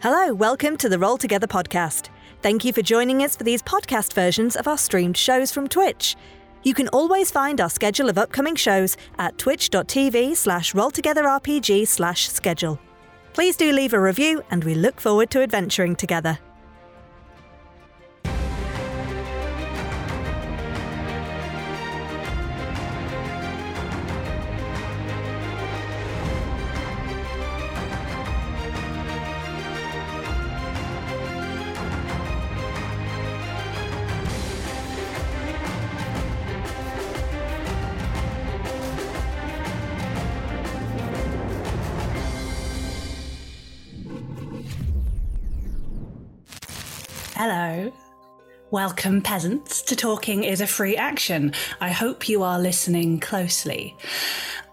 Hello, welcome to the Roll Together podcast. Thank you for joining us for these podcast versions of our streamed shows from Twitch. You can always find our schedule of upcoming shows at twitch.tv slash rolltogetherrpg slash schedule. Please do leave a review and we look forward to adventuring together. Welcome, peasants, to Talking is a Free Action. I hope you are listening closely.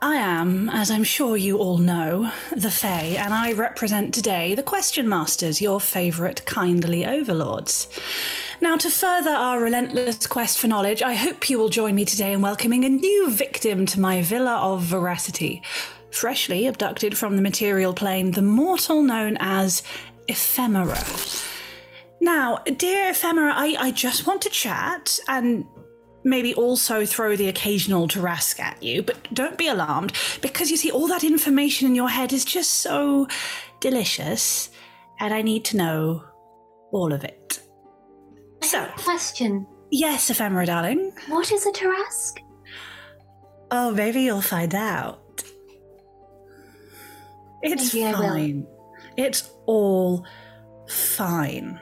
I am, as I'm sure you all know, the Fae, and I represent today the Question Masters, your favourite kindly overlords. Now, to further our relentless quest for knowledge, I hope you will join me today in welcoming a new victim to my Villa of Veracity. Freshly abducted from the material plane, the mortal known as Ephemera. Now, dear Ephemera, I, I just want to chat and maybe also throw the occasional Tarrasque at you, but don't be alarmed because you see, all that information in your head is just so delicious, and I need to know all of it. So, Question yes, Ephemera, darling. What is a Tarrasque? Oh, maybe you'll find out. It's Maybe fine. It's all fine.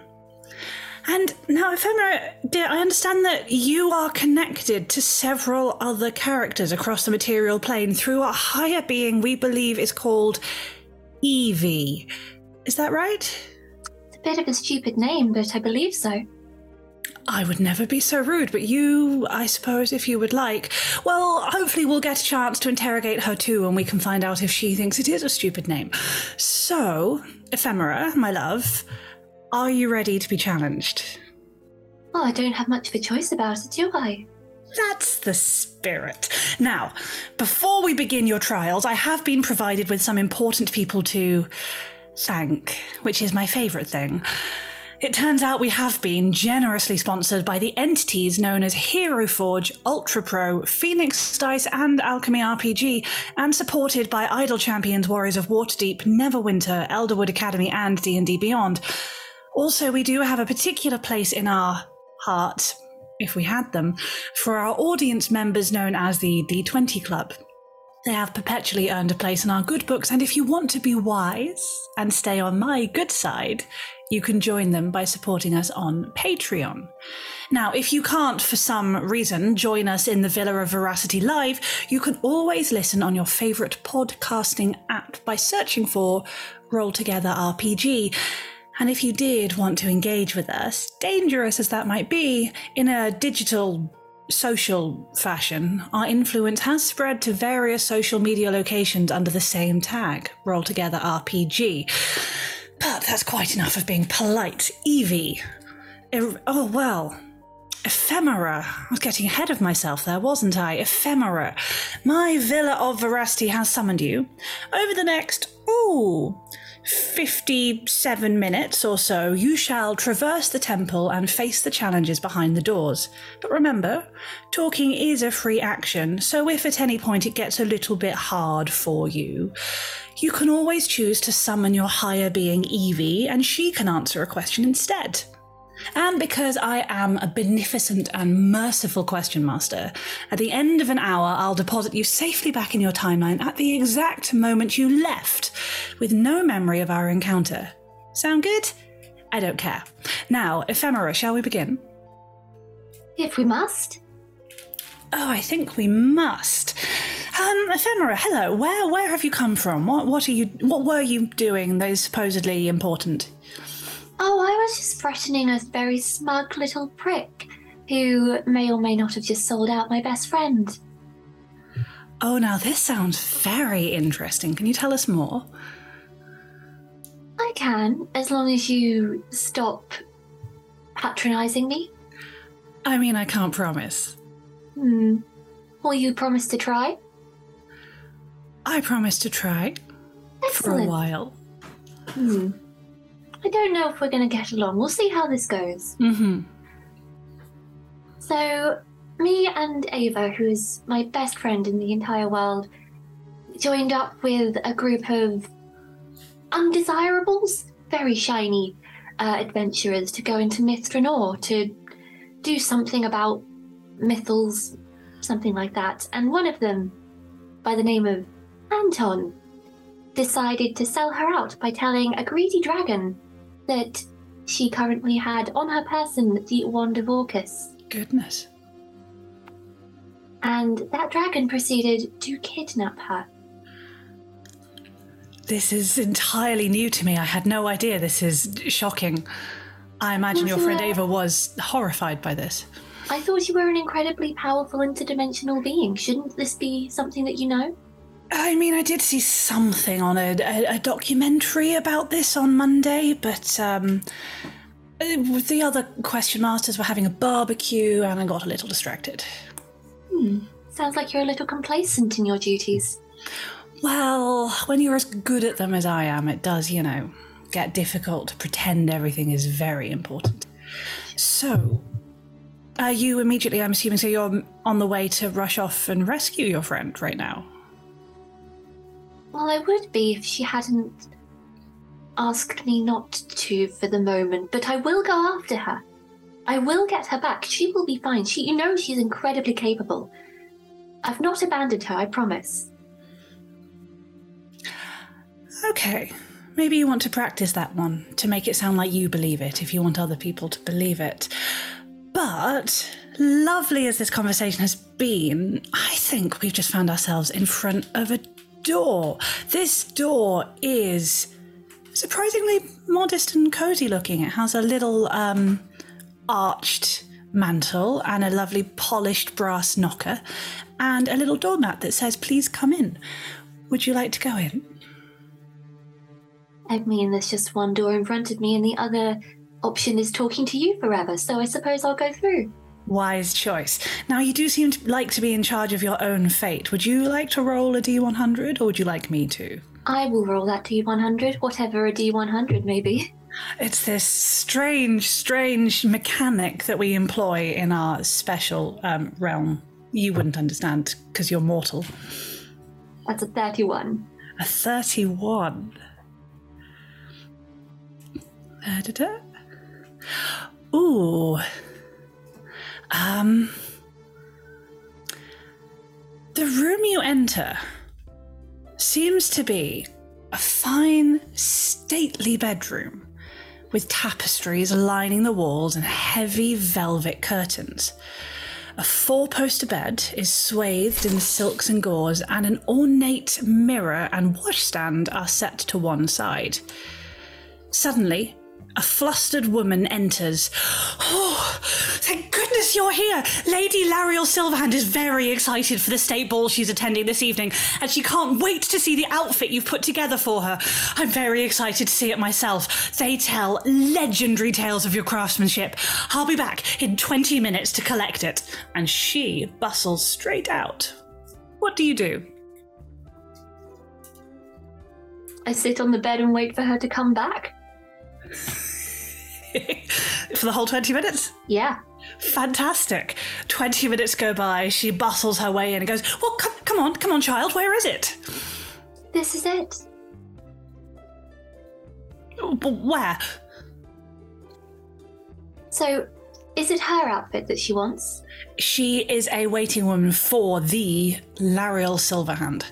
And now, Ephemera, dear, I understand that you are connected to several other characters across the material plane through a higher being we believe is called Evie. Is that right? It's a bit of a stupid name, but I believe so. I would never be so rude, but you, I suppose, if you would like. Well, hopefully, we'll get a chance to interrogate her too, and we can find out if she thinks it is a stupid name. So, Ephemera, my love, are you ready to be challenged? Well, I don't have much of a choice about it, do I? That's the spirit. Now, before we begin your trials, I have been provided with some important people to thank, which is my favourite thing. It turns out we have been generously sponsored by the entities known as Hero Forge, Ultra Pro, Phoenix Dice, and Alchemy RPG, and supported by Idle Champions, Warriors of Waterdeep, Neverwinter, Elderwood Academy, and D&D Beyond. Also, we do have a particular place in our heart, if we had them, for our audience members known as the D20 Club. They have perpetually earned a place in our good books, and if you want to be wise and stay on my good side, you can join them by supporting us on Patreon. Now, if you can't, for some reason, join us in the Villa of Veracity Live, you can always listen on your favourite podcasting app by searching for Roll Together RPG. And if you did want to engage with us, dangerous as that might be, in a digital social fashion, our influence has spread to various social media locations under the same tag, Roll Together RPG. But that's quite enough of being polite. Evie. Er- oh, well. Ephemera. I was getting ahead of myself there, wasn't I? Ephemera. My Villa of Veracity has summoned you. Over the next, ooh, 57 minutes or so, you shall traverse the temple and face the challenges behind the doors. But remember, talking is a free action, so if at any point it gets a little bit hard for you, you can always choose to summon your higher being Evie, and she can answer a question instead. And because I am a beneficent and merciful question master, at the end of an hour, I'll deposit you safely back in your timeline at the exact moment you left, with no memory of our encounter. Sound good? I don't care. Now, Ephemera, shall we begin? If we must. Oh, I think we must. Um, Ephemera, hello. Where where have you come from? What what are you what were you doing that is supposedly important? Oh, I was just threatening a very smug little prick who may or may not have just sold out my best friend. Oh, now this sounds very interesting. Can you tell us more? I can, as long as you stop patronizing me. I mean, I can't promise. Hmm. Will you promise to try? I promise to try for a while. Hmm. I don't know if we're going to get along. We'll see how this goes. Mm-hmm. So, me and Ava, who is my best friend in the entire world, joined up with a group of undesirables, very shiny uh, adventurers, to go into Mithranor to do something about Mythals, something like that. And one of them, by the name of Anton, decided to sell her out by telling a greedy dragon that she currently had on her person the wand of Orcus. Goodness. And that dragon proceeded to kidnap her. This is entirely new to me. I had no idea. This is shocking. I imagine your friend? Ava was horrified by this. I thought you were an incredibly powerful interdimensional being. Shouldn't this be something that you know? I mean, I did see something on a, a, a documentary about this on Monday, but um, uh, the other question masters were having a barbecue and I got a little distracted. Hmm. Sounds like you're a little complacent in your duties. Well, when you're as good at them as I am, it does, you know, get difficult to pretend everything is very important. So, are you immediately, I'm assuming, so you're on the way to rush off and rescue your friend right now? Well, I would be if she hadn't asked me not to for the moment, but I will go after her. I will get her back. She will be fine. She, you know, she's incredibly capable. I've not abandoned her, I promise. Okay. Maybe you want to practice that one to make it sound like you believe it if you want other people to believe it. But, lovely as this conversation has been, I think we've just found ourselves in front of a door. This door is surprisingly modest and cozy looking. It has a little um, arched mantle and a lovely polished brass knocker and a little doormat that says, Please come in. Would you like to go in? I mean, there's just one door in front of me, and the other option is talking to you forever, so I suppose I'll go through. Wise choice. Now, you do seem to like to be in charge of your own fate. Would you like to roll a d100 or would you like me to? I will roll that D100, whatever a D100 may be. It's this strange, strange mechanic that we employ in our special um, realm. You wouldn't understand because you're mortal. That's a 31. A 31. Da-da-da. Ooh. Um. The room you enter seems to be a fine, stately bedroom with tapestries lining the walls and heavy velvet curtains. A four poster bed is swathed in silks and gauze, and an ornate mirror and washstand are set to one side. Suddenly, a flustered woman enters. Oh, thank goodness you're here! Lady Laeral Silverhand is very excited for the state ball she's attending this evening, and she can't wait to see the outfit you've put together for her. I'm very excited to see it myself. They tell legendary tales of your craftsmanship. I'll be back in 20 minutes to collect it. And she bustles straight out. What do you do? I sit on the bed and wait for her to come back. for the whole 20 minutes? Yeah. Fantastic. 20 minutes go by, she bustles her way in and goes, Well, come, come on, come on, child, where is it? This is it. "W- Where? So, is it her outfit that she wants? She is a waiting woman for the Laeral Silverhand.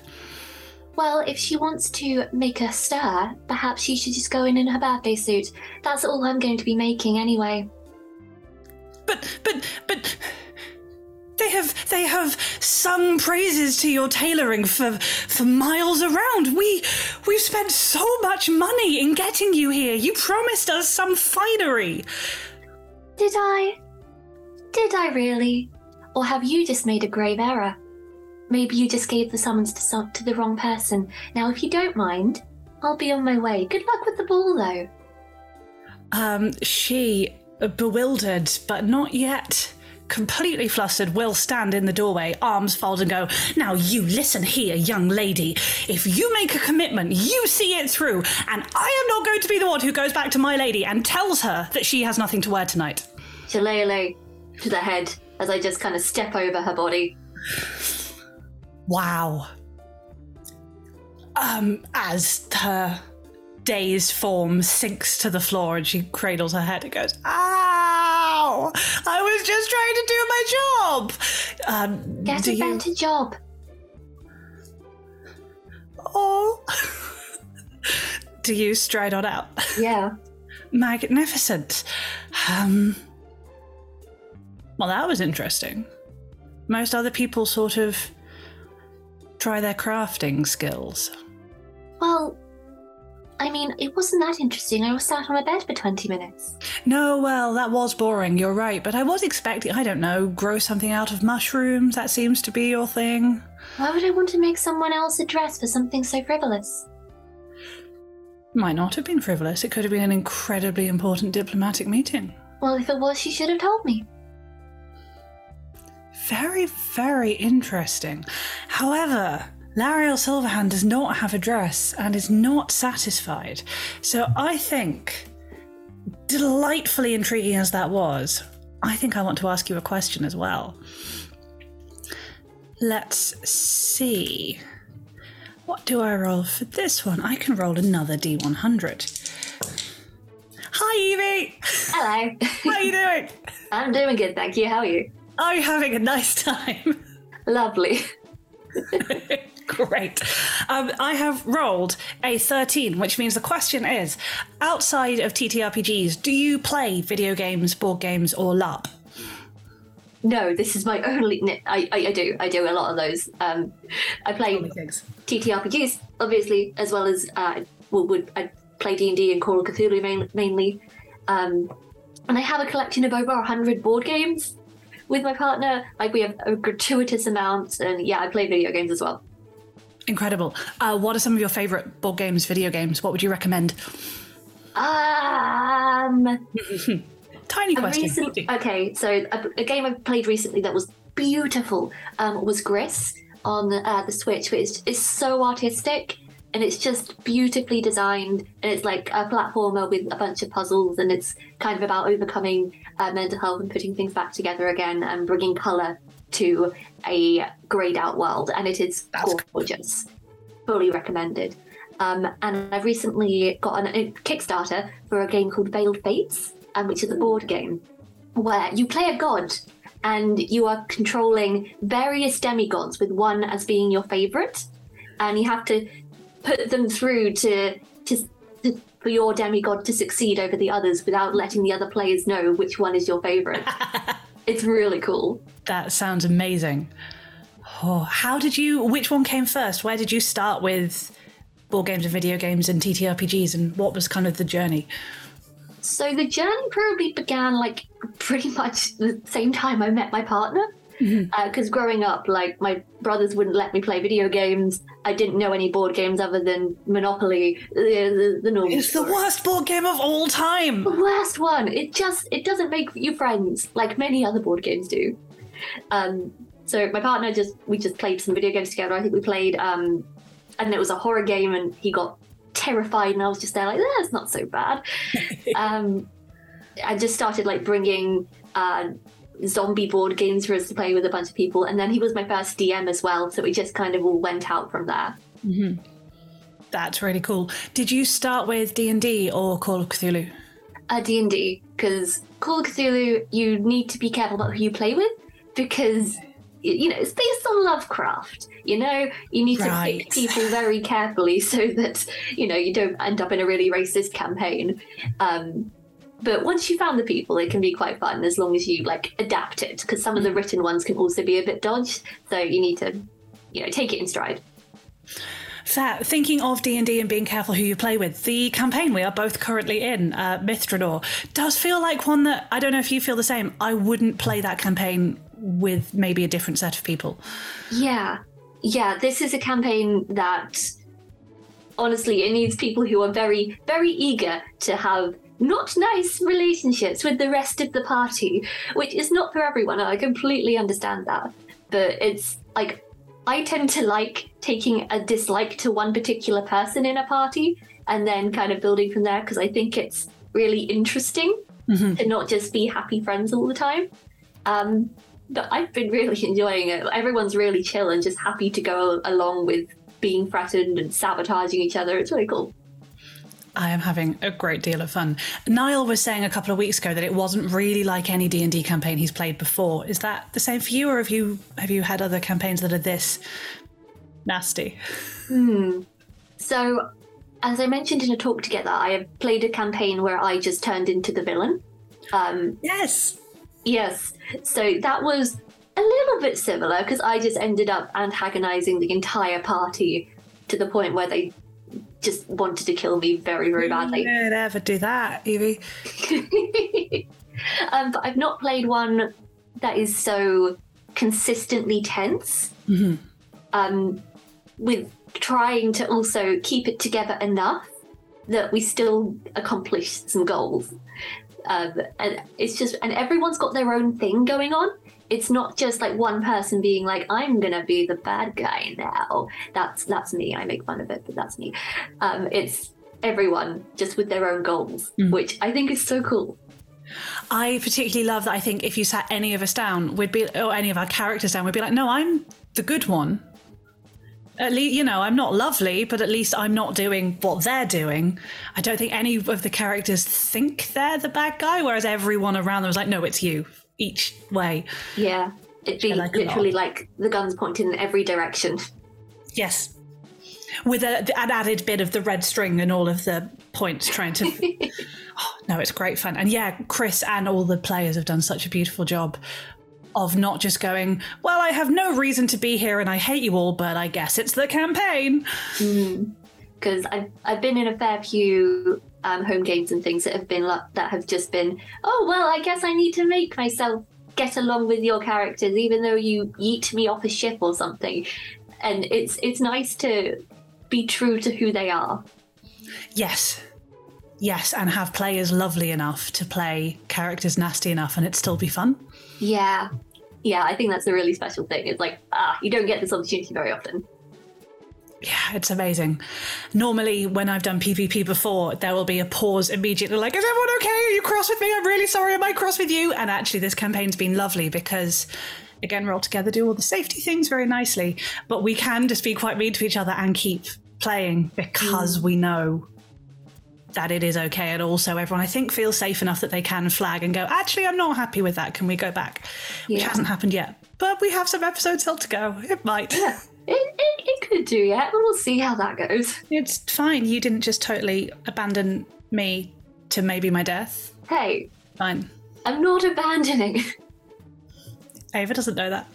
Well, if she wants to make a stir, perhaps she should just go in in her birthday suit. That's all I'm going to be making anyway. But, but, but. They have they have sung praises to your tailoring for for miles around. We we've spent so much money in getting you here. You promised us some finery. Did I? Did I really? Or have you just made a grave error? Maybe you just gave the summons to, some, to the wrong person. Now, if you don't mind, I'll be on my way. Good luck with the ball, though. Um, she, uh, bewildered but not yet completely flustered, will stand in the doorway, arms folded, and go, Now you listen here, young lady. If you make a commitment, you see it through, and I am not going to be the one who goes back to my lady and tells her that she has nothing to wear tonight. Shillelagh to the head as I just kind of step over her body. Wow. Um, as her dazed form sinks to the floor and she cradles her head and goes, Ow! I was just trying to do my job! Um, Get a you- better job. Oh. do you stride on out? Yeah. Magnificent. Um, well, that was interesting. Most other people sort of try their crafting skills. Well, I mean, it wasn't that interesting. I was sat on my bed for 20 minutes. No, well, that was boring, you're right, but I was expecting, I don't know, grow something out of mushrooms. That seems to be your thing. Why would I want to make someone else a dress for something so frivolous? Might not have been frivolous. It could have been an incredibly important diplomatic meeting. Well, if it was, she should have told me. Very, very interesting. However, Laeral Silverhand does not have a dress and is not satisfied. So I think, delightfully intriguing as that was, I think I want to ask you a question as well. Let's see. What do I roll for this one? I can roll another D100. Hi, Evie! Hello. How are you doing? I'm doing good, thank you. How are you? Are you having a nice time? Lovely. Great. Um, I have rolled a 13, which means the question is outside of TTRPGs, do you play video games, board games, or LARP? No, this is my only. I, I, I do. I do a lot of those. Um, I play. TTRPGs, obviously, as well as uh, well, would I play D and D and Call of Cthulhu main, mainly, um, and I have a collection of over hundred board games with my partner. Like we have a gratuitous amount, and yeah, I play video games as well. Incredible. Uh, what are some of your favorite board games, video games? What would you recommend? Um, Tiny question. recent, okay, so a, a game I've played recently that was beautiful um, was Gris on uh, the Switch, which is, is so artistic and it's just beautifully designed and it's like a platformer with a bunch of puzzles and it's kind of about overcoming uh, mental health and putting things back together again and bringing color to a grayed out world. And it is That's gorgeous. Fully recommended. Um, and i've recently got an, a kickstarter for a game called veiled fates um, which is a board game where you play a god and you are controlling various demigods with one as being your favorite. And you have to put them through to, to for your demigod to succeed over the others without letting the other players know which one is your favorite it's really cool That sounds amazing. Oh, how did you? Which one came first? Where did you start with board games and video games and TTRPGs, and what was kind of the journey? So the journey probably began like pretty much the same time I met my partner. Because growing up, like my brothers wouldn't let me play video games. I didn't know any board games other than Monopoly, the, the, the normal. It's the worst board game of all time. The worst one. It just it doesn't make you friends like many other board games do. Um, so my partner just we just played some video games together. I think we played um, and it was a horror game, and he got terrified, and I was just there like, that's not so bad. um, I just started like bringing uh, zombie board games for us to play with a bunch of people, and then he was my first DM as well. So we just kind of all went out from there. That's really cool. Did you start with D and D or Call of Cthulhu? uh, D&D because Call of Cthulhu, you need to be careful about who you play with because you know it's based on Lovecraft. You know, you need to pick people very carefully so that you know you don't end up in a really racist campaign. Um, but once you found the people, it can be quite fun as long as you like adapt it because some of the written ones can also be a bit dodged. So you need to, you know, take it in stride. Fair. Thinking of D and being careful who you play with, the campaign we are both currently in, uh, Mithranor, does feel like one that I don't know if you feel the same. I wouldn't play that campaign with maybe a different set of people. Yeah. Yeah, this is a campaign that honestly it needs people who are very, very eager to have not nice relationships with the rest of the party, which is not for everyone. I completely understand that. But it's like, I tend to like taking a dislike to one particular person in a party and then kind of building from there because I think it's really interesting Mhm. to not just be happy friends all the time. Um, but I've been really enjoying it. Everyone's really chill and just happy to go along with being threatened and sabotaging each other. It's really cool. I am having a great deal of fun. Niall was saying a couple of weeks ago that it wasn't really like any D and D campaign he's played before. Is that the same for you, or have you have you had other campaigns that are this nasty? So, as I mentioned in a talk together, I have played a campaign where I just turned into the villain. Um, Yes. yes, so that was a little bit similar because I just ended up antagonizing the entire party to the point where they just wanted to kill me very, very badly. You would ever do that, Evie? um, but I've not played one that is so consistently tense. Um, with trying to also keep it together enough that we still accomplish some goals. Um, and it's just, and everyone's got their own thing going on. It's not just like one person being like, "I'm gonna be the bad guy now." That's that's me. I make fun of it, but that's me. Um, it's everyone just with their own goals, which I think is so cool. I particularly love that. I think if you sat any of us down, we'd be, or any of our characters down, we'd be like, no, I'm the good one. At least, you know, I'm not lovely, but at least I'm not doing what they're doing. I don't think any of the characters think they're the bad guy, whereas everyone around them was like, no, it's you, each way. Yeah, it'd be like it a lot. literally like the guns pointing in every direction. Yes. With a, an added bit of the red string and all of the points trying to. oh, no, it's great fun. And yeah, Chris and all the players have done such a beautiful job of not just going, well, I have no reason to be here and I hate you all, but I guess it's the campaign. Hmm. because I've I've been in a fair few um, home games and things that have been like, that have just been oh well I guess I need to make myself get along with your characters even though you yeet me off a ship or something, and it's it's nice to be true to who they are. Yes. Yes, and have players lovely enough to play characters nasty enough and it still be fun. Yeah, yeah, I think that's a really special thing. It's like ah, you don't get this opportunity very often. Yeah, it's amazing. Normally, when I've done PvP before, there will be a pause immediately, like, is everyone okay? Are you cross with me? I'm really sorry. Am I cross with you? And actually, this campaign's been lovely because, again, we're all together, do all the safety things very nicely, but we can just be quite mean to each other and keep playing because mm. we know that it is okay. And also, everyone, I think, feels safe enough that they can flag and go, actually, I'm not happy with that. Can we go back? Which hasn't happened yet. But we have some episodes still to go. It might. Yeah, it, it, it could do yeah, but we'll see how that goes. It's fine. You didn't just totally abandon me to maybe my death. Hey, Fine. I'm not abandoning. Ava doesn't know that.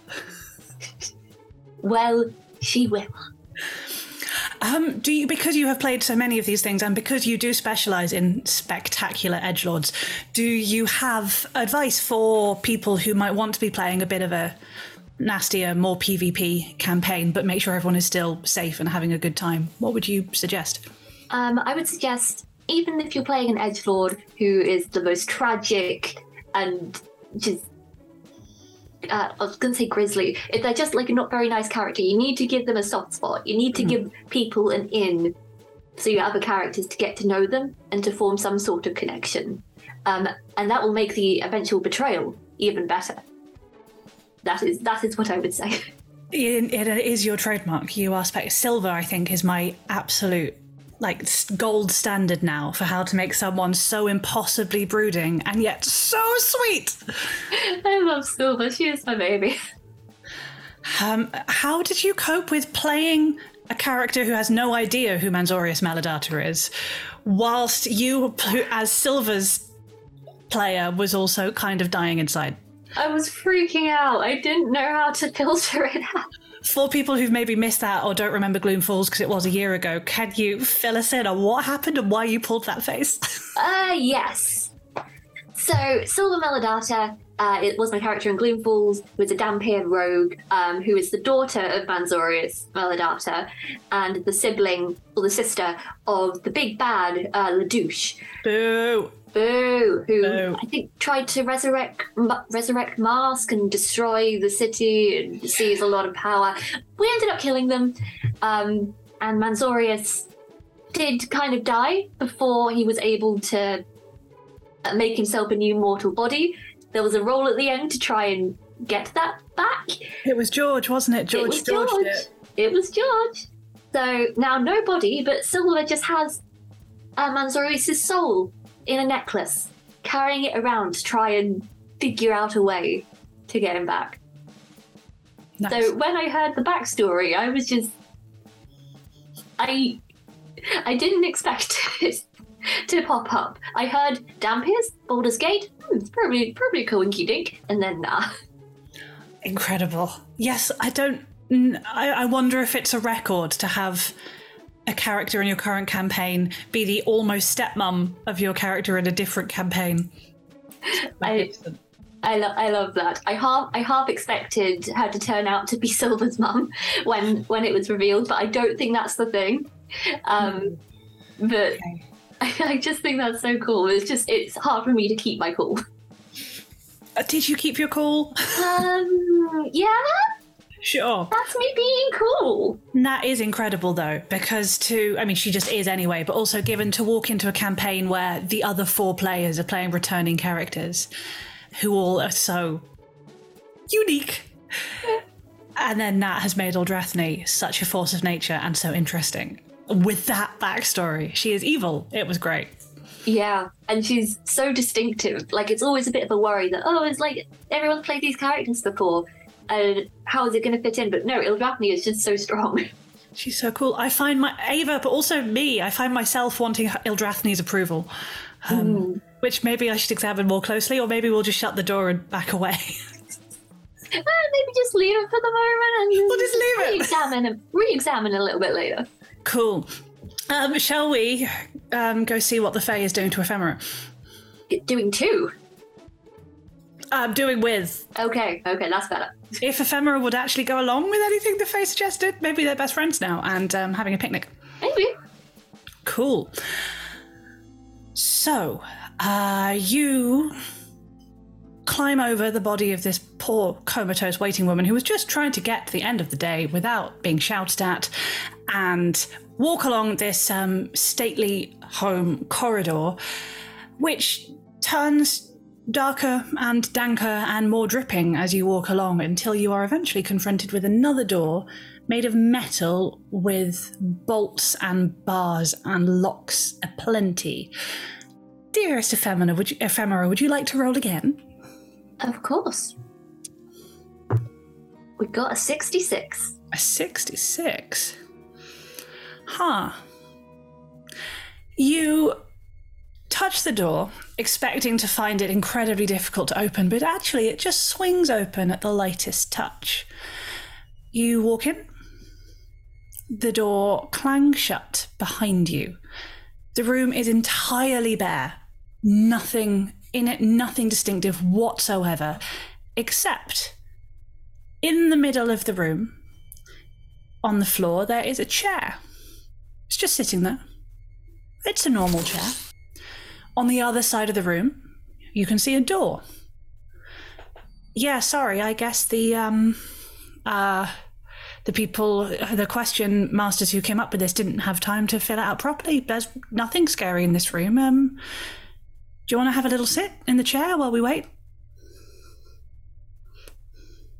well, she will. Um, do you because you have played so many of these things and because you do specialize in spectacular edge lords, do you have advice for people who might want to be playing a bit of a nastier, more PvP campaign, but make sure everyone is still safe and having a good time? What would you suggest? Um, I would suggest, even if you're playing an edge lord who is the most tragic and just. Uh, I was going to say grizzly. If they're just like a not very nice character, you need to give them a soft spot. You need to give people an in so your other characters to get to know them and to form some sort of connection. Um, and that will make the eventual betrayal even better. That is that is what I would say. It, it is your trademark. You are spec. Silver, I think, is my absolute like gold standard now for how to make someone so impossibly brooding and yet so sweet. I love Silver. She is my baby. Um, how did you cope with playing a character who has no idea who Manzorius Maladata is, whilst you, as Silver's player, was also kind of dying inside? I was freaking out. I didn't know how to filter it out. For people who've maybe missed that or don't remember Gloom Falls because it was a year ago, can you fill us in on what happened and why you pulled that face? Uh, yes. So, Silver Meladata uh, it was my character in Gloom Falls, who is a dhampir rogue, um, who is the daughter of Manzorius Maladapta, and the sibling or the sister of the big bad uh, Ladouche. Boo. Boo! Who Boo. I think tried to resurrect resurrect Mask and destroy the city and seize a lot of power. We ended up killing them, um, and Manzorius did kind of die before he was able to uh, make himself a new mortal body. There was a roll at the end to try and get that back. It was George, wasn't it? George, it was George. George. did. It was George. So now no body, but Silver just has uh, Manzorius' soul in a necklace, carrying it around to try and figure out a way to get him back. Nice. So when I heard the backstory, I was just I I didn't expect it to pop up. I heard dhampirs, Baldur's Gate, hmm, it's probably probably a coinky dink, and then nah. Incredible. Yes, I don't. I wonder if it's a record to have a character in your current campaign be the almost stepmom of your character in a different campaign. I I, lo- I love that. I half I half expected her to turn out to be Silver's mum when when it was revealed, but I don't think that's the thing. Um, but Okay. I, just think that's so cool. It's just it's hard for me to keep my cool. Uh, did you keep your cool? Um, yeah, Sure. that's me being cool. That is incredible, though, because to, I mean, she just is anyway, but also given to walk into a campaign where the other four players are playing returning characters who all are so unique. And then that has made Eldrathni such a force of nature and so interesting. With that backstory, she is evil. It was great. Yeah, and she's so distinctive. Like it's always a bit of a worry that oh, it's like everyone's played these characters before, and how is it going to fit in? But no, Ildrafni is just so strong. She's so cool. I find my Ava, but also me, I find myself wanting Ildrathni's approval. Um, Which maybe I should examine more closely, or maybe we'll just shut the door and back away. Eh, Maybe just leave it for the moment and We'll just leave it. re-examine, re-examine a little bit later. Cool. Um, shall we um, go see what the Fae is doing to Ephemera? Doing two. Um, doing with. Okay, okay, that's better. If Ephemera would actually go along with anything the Fae suggested, maybe they're best friends now and um, having a picnic. Maybe. Cool. So, uh, you climb over the body of this poor comatose waiting woman who was just trying to get to the end of the day without being shouted at and walk along this um, stately home corridor, which turns darker and danker and more dripping as you walk along until you are eventually confronted with another door made of metal with bolts and bars and locks aplenty. Dearest Ephemera, would you, Ephemera, would you like to roll again? Of course. We got a 66. A 66. Huh. You touch the door, expecting to find it incredibly difficult to open, but actually it just swings open at the lightest touch. You walk in. The door clangs shut behind you. The room is entirely bare. Nothing in it, nothing distinctive whatsoever, except in the middle of the room, on the floor, there is a chair. It's just sitting there. It's a normal chair. On the other side of the room, you can see a door. Yeah, sorry, I guess the um uh the people the question masters who came up with this didn't have time to fill it out properly. There's nothing scary in this room. Um do you want to have a little sit in the chair while we wait?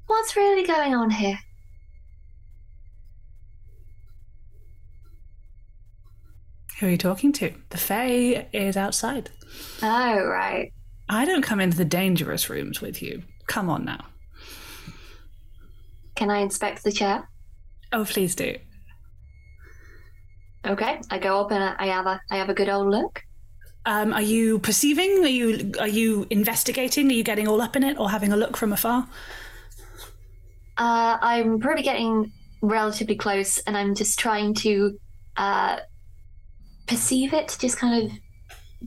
What's really going on here? Who are you talking to? The Fae is outside. Oh, right. I don't come into the dangerous rooms with you. Come on now. Can I inspect the chair? Oh, please do. Okay, I go up and I have a I have a good old look. Um, are you perceiving? Are you are you investigating? Are you getting all up in it, or having a look from afar? Uh, I'm probably getting relatively close, and I'm just trying to uh, perceive it, just kind of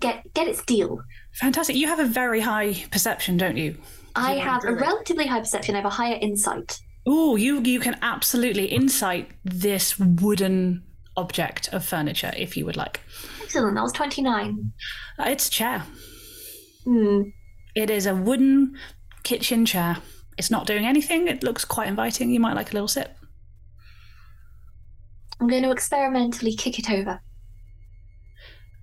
get get its deal. Fantastic. You have a very high perception, don't you? I You have a it. relatively high perception. I have a higher insight. Oh, you you can absolutely insight this wooden object of furniture if you would like. Excellent. That was 29. Uh, It's a chair. Hmm. It is a wooden kitchen chair. It's not doing anything. It looks quite inviting. You might like a little sip. I'm going to experimentally kick it over.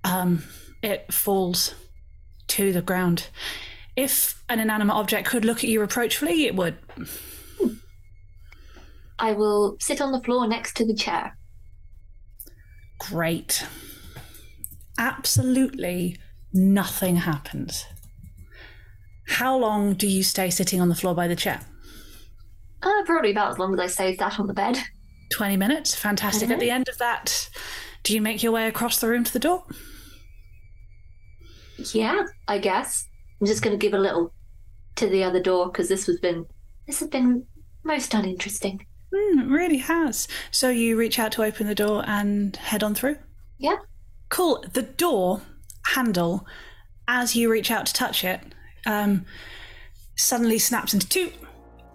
Um, it falls to the ground. If an inanimate object could look at you reproachfully, it would. I will sit on the floor next to the chair. Great. Absolutely nothing happens. How long do you stay sitting on the floor by the chair? Uh, probably about as long as I stay sat on the bed. 20 minutes. Fantastic. At the end of that, do you make your way across the room to the door? Yeah, I guess. I'm just going to give a little to the other door because this has been this has been most uninteresting. Hmm, it really has. So you reach out to open the door and head on through? Yeah. Cool. The door handle, as you reach out to touch it, um, suddenly snaps into two,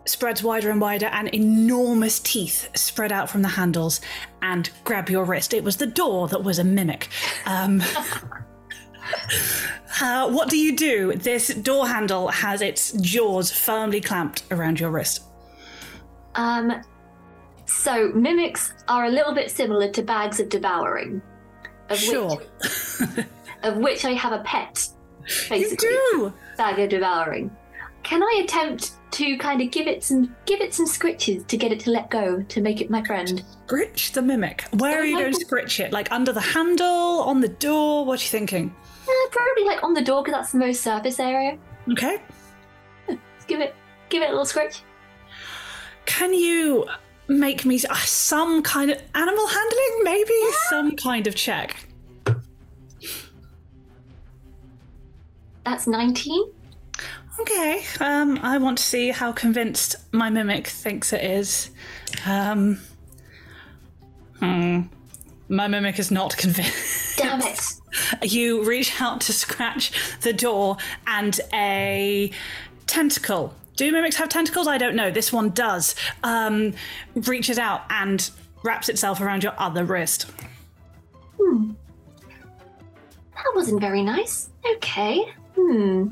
spreads wider and wider, and enormous teeth spread out from the handles and grab your wrist. It was the door that was a mimic. Um, uh, what do you do? This door handle has its jaws firmly clamped around your wrist. Um, so mimics are a little bit similar to bags of devouring, of Sure. which of which I have a pet. You do! bag of devouring. Can I attempt to kind of give it some give it some scritches to get it to let go to make it my friend? Scritch the mimic. Where are you going to scritch it? Like under the handle, on the door? What are you thinking? Uh, probably like on the door because that's the most surface area. Okay. Let's give it give it a little scritch. Can you make me uh, some kind of animal handling? Maybe some kind of check. That's nineteen. Okay. Um, I want to see how convinced my mimic thinks it is. Um, hmm. My mimic is not convinced. Damn it! you reach out to scratch the door and a tentacle do mimics have tentacles i don't know this one does um, reaches out and wraps itself around your other wrist Hmm. That wasn't very nice. Okay. Hmm.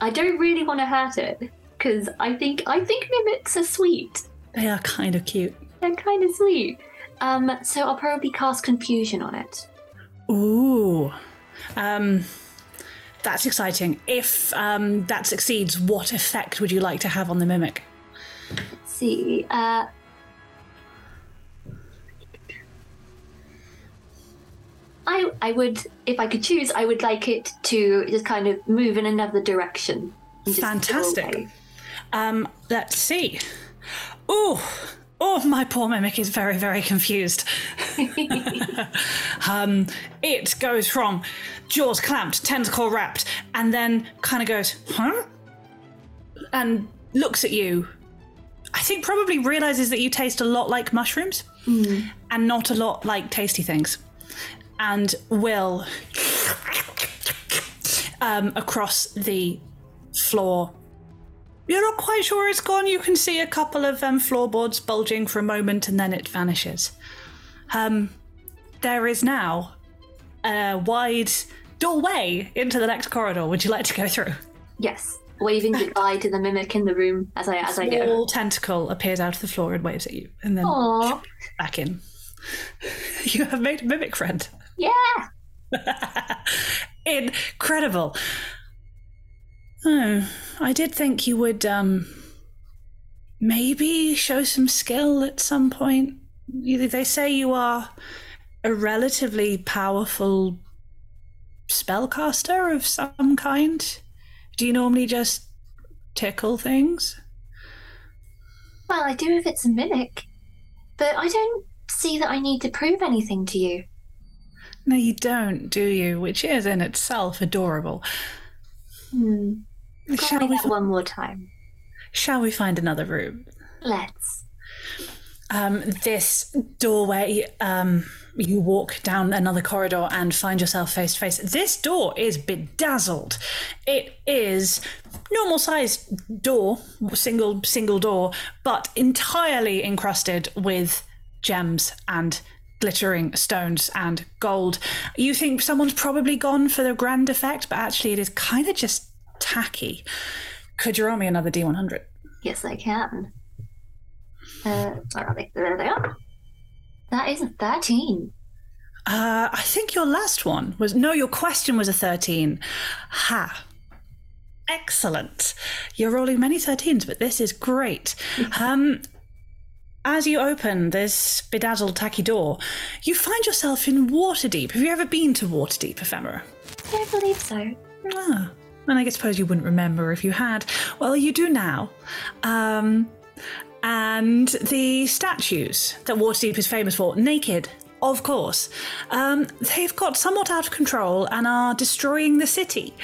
I don't really want to hurt it because I think I think mimics are sweet. they are kind of cute They're kind of sweet. Um, so I'll probably cast confusion on it. ooh um, that's exciting if um, that succeeds what effect would you like to have on the mimic Let's see. Uh, I I would if I could choose, I would like it to just kind of move in another direction. and just go Fantastic. Um, let's see. Oh, oh, my poor mimic is very, very confused. um, it goes from jaws clamped, tentacle wrapped, and then kind of goes, huh? And looks at you. I think probably realizes that you taste a lot like mushrooms and not a lot like tasty things. And will um, across the floor you're not quite sure it's gone. You can see a couple of um, floorboards bulging for a moment and then it vanishes. Um, there is now a wide doorway into the next corridor. Would you like to go through? Yes, waving goodbye to the mimic in the room as I as I go. Small tentacle appears out of the floor and waves at you, and then Aww. back in. you have made a mimic friend. Yeah. Incredible. Oh, I did think you would um maybe show some skill at some point. They say you are a relatively powerful spellcaster of some kind. Do you normally just tickle things? Well, I do if it's a mimic, but I don't see that I need to prove anything to you. No, you don't, do you? Which is in itself adorable. Hmm. Shall we, that one more time. shall we find another room? Let's. Um, this doorway, um, you walk down another corridor and find yourself face to face. This door is bedazzled. It is normal sized door, single single door, but entirely encrusted with gems and glittering stones and gold. You think someone's probably gone for the grand effect, but actually it is kind of just tacky. Could you roll me another D100? Yes, I can. Uh, where are they? There they are. That is a 13. Uh, I think your last one was no. Your question was a thirteen. Ha. Excellent. You're rolling many 13s, but this is great. Um, as you open this bedazzled tacky door, you find yourself in Waterdeep. Have you ever been to Waterdeep, Ephemera? I don't believe so. Ah, and I suppose you wouldn't remember if you had. Well, you do now. Um, and the statues that Waterdeep is famous for, naked, of course, um, they've got somewhat out of control and are destroying the city.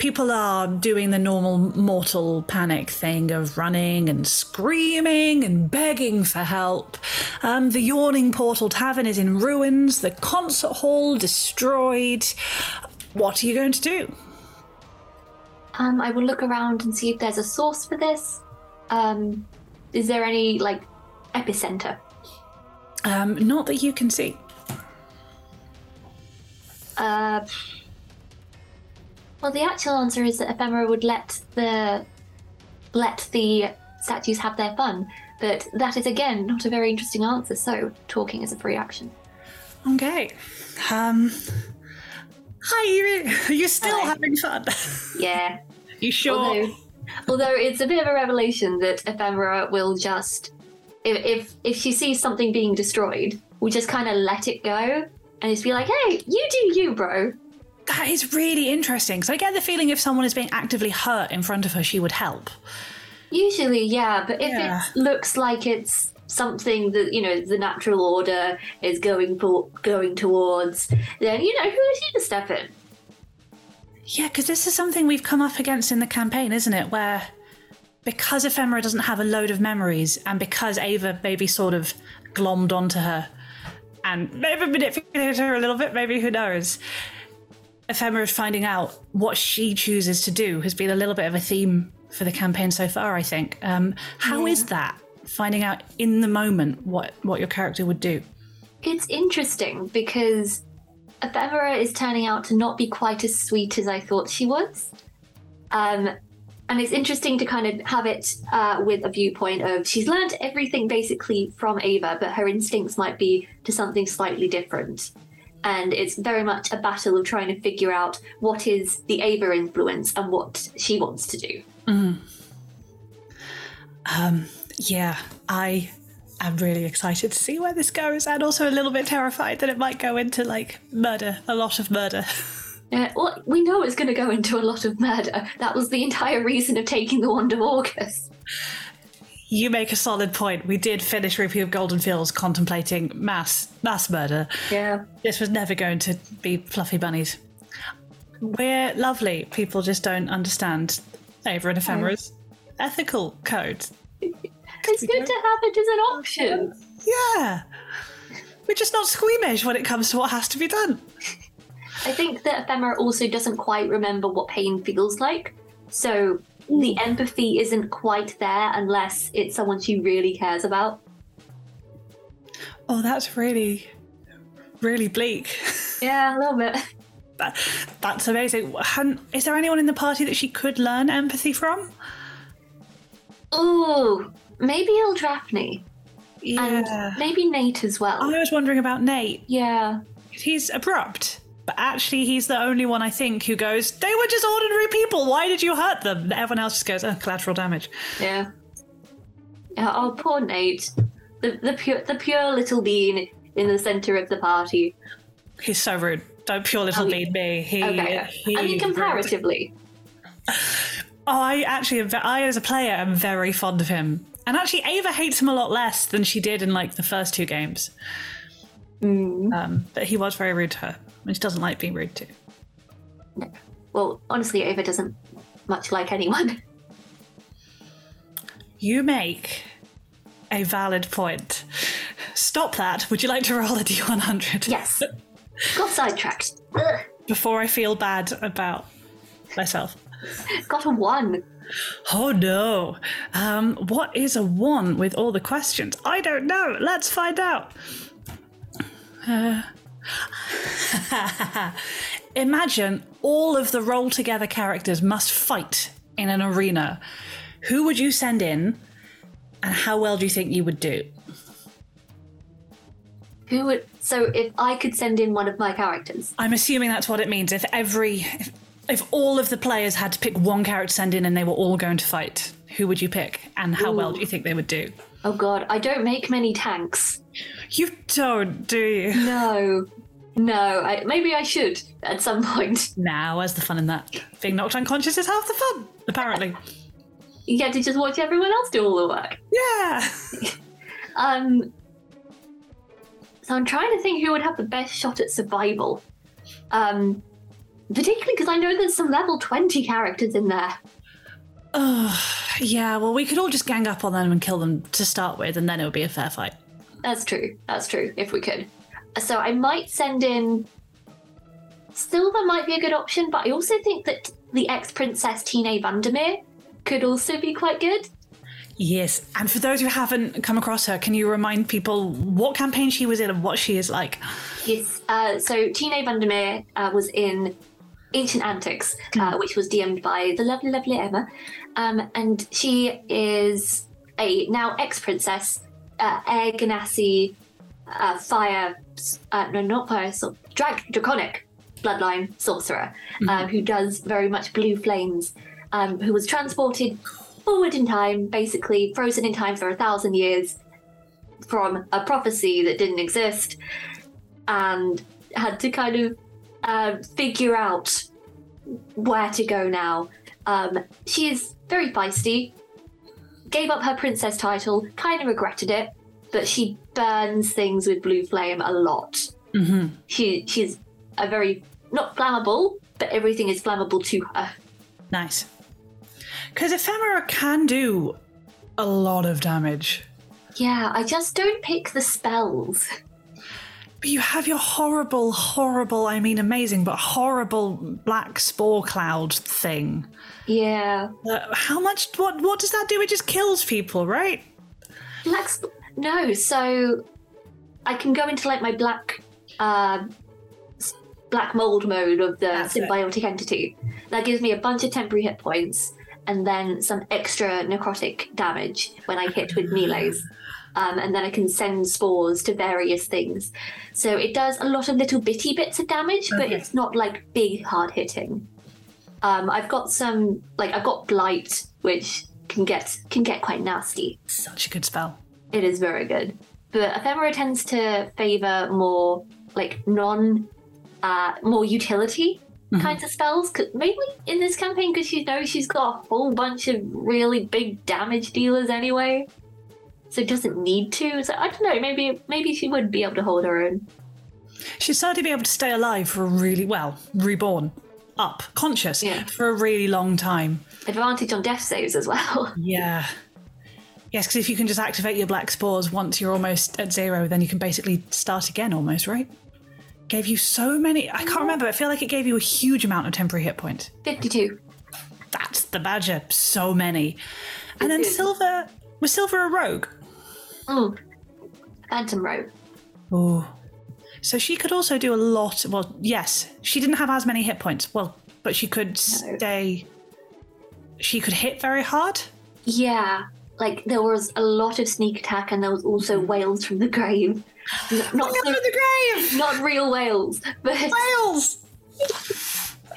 People are doing the normal mortal panic thing of running and screaming and begging for help. Um, the Yawning Portal Tavern is in ruins, the concert hall destroyed. What are you going to do? Um, I will look around and see if there's a source for this. Um, is there any like epicenter? Um, not that you can see. Uh, well, the actual answer is that Ephemera would let the let the statues have their fun, but that is again not a very interesting answer. So talking is a free action. Okay. Um. Hi, are you still having fun? Yeah. you sure? Although, although it's a bit of a revelation that Ephemera will just, if if, if she sees something being destroyed, will just kind of let it go and just be like, "Hey, you do you, bro." That is really interesting. So I get the feeling if someone is being actively hurt in front of her, she would help. Usually, yeah, but if Yeah. it looks like it's something that you know the natural order is going for going towards, then you know who is she to step in? Yeah, because this is something we've come up against in the campaign, isn't it? Where because Ephemera doesn't have a load of memories, and because Ava maybe sort of glommed onto her and maybe manipulated her a little bit, maybe who knows. Ephemera finding out what she chooses to do has been a little bit of a theme for the campaign so far, I think. Um, how is that? Finding out in the moment what, what your character would do. It's interesting because Ephemera is turning out to not be quite as sweet as I thought she was. Um, and it's interesting to kind of have it uh, with a viewpoint of she's learned everything basically from Ava, but her instincts might be to something slightly different. And it's very much a battle of trying to figure out what is the Ava influence and what she wants to do. Yeah, I am really excited to see where this goes, and also a little bit terrified that it might go into like murder, a lot of murder. Uh, well, we know it's going to go into a lot of murder. That was the entire reason of taking the Wand of Orcus. You make a solid point. We did finish Rupee of Golden Fields contemplating mass mass murder. Yeah. This was never going to be fluffy bunnies. We're lovely. People just don't understand Ava and Ephemera's ethical code. It's good to have it as an option. Yeah. We're just not squeamish when it comes to what has to be done. I think that Ephemera also doesn't quite remember what pain feels like. So the empathy isn't quite there unless it's someone she really cares about. Oh, that's really, really bleak. Yeah, a little bit. That, that's amazing. Is there anyone in the party that she could learn empathy from? Ooh, maybe Eldrafne. Yeah. And maybe Nate as well. I was wondering about Nate. yeah. He's abrupt, but actually, he's the only one I think who goes, They were just ordinary people. Why did you hurt them? Everyone else just goes, Oh, collateral damage. Yeah. Yeah, oh, poor Nate. The, the pure the pure little bean in the center of the party. He's so rude. Don't pure little Oh, bean me. He, Okay. he I mean, rude. comparatively. Oh, I actually, I as a player am very fond of him. And actually, Ava hates him a lot less than she did in like the first two games. Mm. Um, but he was very rude to her, and she doesn't like being rude to. Well, honestly, Ava doesn't much like anyone. You make a valid point. Stop that. Would you like to roll a d100? Yes. Got sidetracked. Ugh. Before I feel bad about myself. Got a one. Oh no. Um, what is a one with all the questions? I don't know. Let's find out. Uh, imagine all of the roll together characters must fight in an arena. Who would you send in, and how well do you think you would do? Who would? So if I could send in one of my characters, I'm assuming that's what it means. If every, if, if all of the players had to pick one character to send in and they were all going to fight, who would you pick, and how well do you think they would do? Oh god, I don't make many tanks. You don't, do you? No, no. I, maybe I should at some point. Now, where's the fun in that? Being knocked unconscious is half the fun, apparently. You get to just watch everyone else do all the work. Yeah. Um. So I'm trying to think who would have the best shot at survival. Um, particularly because I know there's some level 20 characters in there. Oh, yeah, well, we could all just gang up on them and kill them to start with, and then it would be a fair fight. That's true. That's true. If we could. So I might send in. Silver might be a good option, but I also think that the ex princess Tine Vandermeer could also be quite good. Yes, and for those who haven't come across her, can you remind people what campaign she was in and what she is like? Yes. Uh, so Tine Vandermeer uh, was in Ancient Antics, uh, which was DM'd by the lovely, lovely Emma, um, and she is a now ex princess, uh, Air Genasi, uh, fire, uh, no, not fire, so, drag, draconic bloodline sorcerer, uh, who does very much blue flames, um, who was transported forward in time, basically frozen in time for a thousand years from a prophecy that didn't exist, and had to kind of uh, figure out where to go now. Um, she is very feisty, gave up her princess title, kind of regretted it, but she burns things with blue flame a lot. Mm-hmm. She she's a very not flammable, but everything is flammable to her. Nice. Because ephemera can do a lot of damage. Yeah, I just don't pick the spells. But you have your horrible, horrible, I mean amazing, but horrible black spore cloud thing. Yeah, Uh, how much, what, what does that do? It just kills people, right? no, so I can go into like my black, uh, black mold mode of the That's it. symbiotic entity. That gives me a bunch of temporary hit points and then some extra necrotic damage when I hit with melees. Um, and then I can send spores to various things. So it does a lot of little bitty bits of damage, but it's not like big hard hitting. Um, I've got some like I've got blight, which can get can get quite nasty. Such a good spell. It is very good. But ephemera tends to favor more like non, uh, more utility kinds of spells. 'Cause- Mainly in this campaign because she knows she's got a whole bunch of really big damage dealers anyway, so doesn't need to. So I don't know. Maybe maybe she would be able to hold her own. She'd certainly be able to stay alive for a really, well, reborn, up, conscious, Yeah. for a really long time. Advantage on death saves as well. Yeah. Yes, because if you can just activate your black spores once you're almost at zero, then you can basically start again almost, right? Gave you so many. I can't remember. I feel like it gave you a huge amount of temporary hit points. Fifty-two. That's the badger. So many. And then Silver. Was Silver a rogue? Mm. Phantom rogue. Oh. So she could also do a lot. Well, yes, she didn't have as many hit points. Well, but she could stay. She could hit very hard. Yeah, like there was a lot of sneak attack, and there was also wails from the grave. Not Look the- the grave! not real whales, but Whales!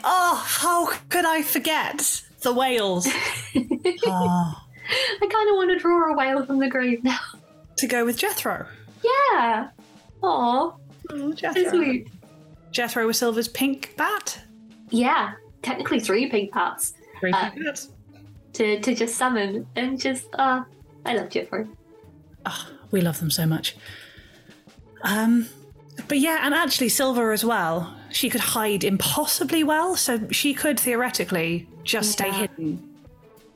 Oh, how could I forget the whales? oh, I kind of want to draw a whale from the grave now. to go with Jethro. Yeah. Aw, so Jethro. sweet. Jethro was Silver's pink bat. Yeah, technically three pink parts Three Uh, bats. to to just summon and just uh, I love Jethro. Oh, we love them so much. Um, but yeah, and actually Silver as well. She could hide impossibly well, so she could theoretically just stay hidden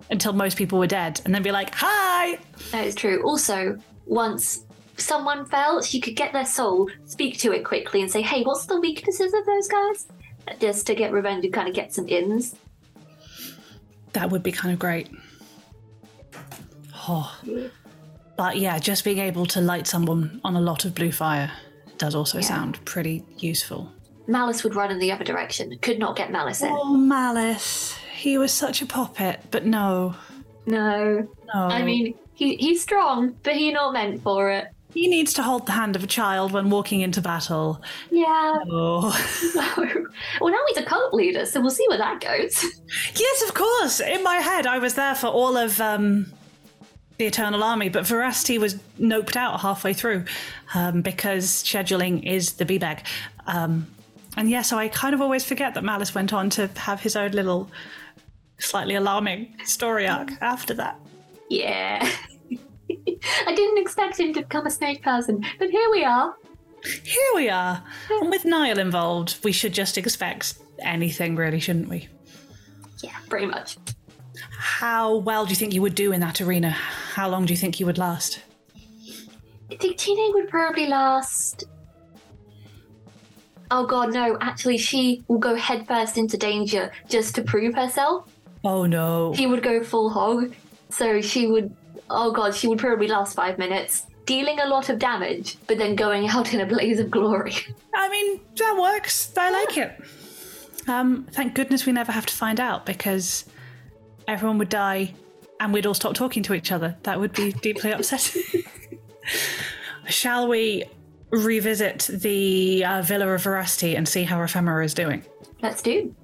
until most people were dead, and then be like, "Hi." That is true. Also, once someone felt, she could get their soul, speak to it quickly, and say, "Hey, what's the weaknesses of those guys?" Just to get revenge and kind of get some ins. That would be kind of great. Oh. But yeah, just being able to light someone on a lot of blue fire does also sound pretty useful. Malice would run in the other direction. Could not get Malice in. Oh, Malice. He was such a puppet, but no. No. No. I mean, he, he's strong, but he not meant for it. He needs to hold the hand of a child when walking into battle. Yeah. Oh. well, now he's a cult leader, so we'll see where that goes. yes, of course. In my head, I was there for all of um, the Eternal Army, but Veracity was noped out halfway through um, because scheduling is the B-bag. Um, and yeah, so I kind of always forget that Malice went on to have his own little slightly alarming story arc after that. Yeah. I didn't expect him to become a snake person, but here we are. Here we are. And with Niall involved, we should just expect anything, really, shouldn't we? Yeah, pretty much. How well do you think you would do in that arena? How long do you think you would last? I think Tina would probably last. Oh god, no, actually, she will go headfirst into danger just to prove herself. Oh no. She would go full hog, so she would. Oh god, she would probably last five minutes, dealing a lot of damage, but then going out in a blaze of glory. I mean, that works. I like it. Um, thank goodness we never have to find out because everyone would die and we'd all stop talking to each other. That would be deeply upsetting. Shall we revisit the uh, Villa of Veracity and see how Ephemera is doing? Let's do.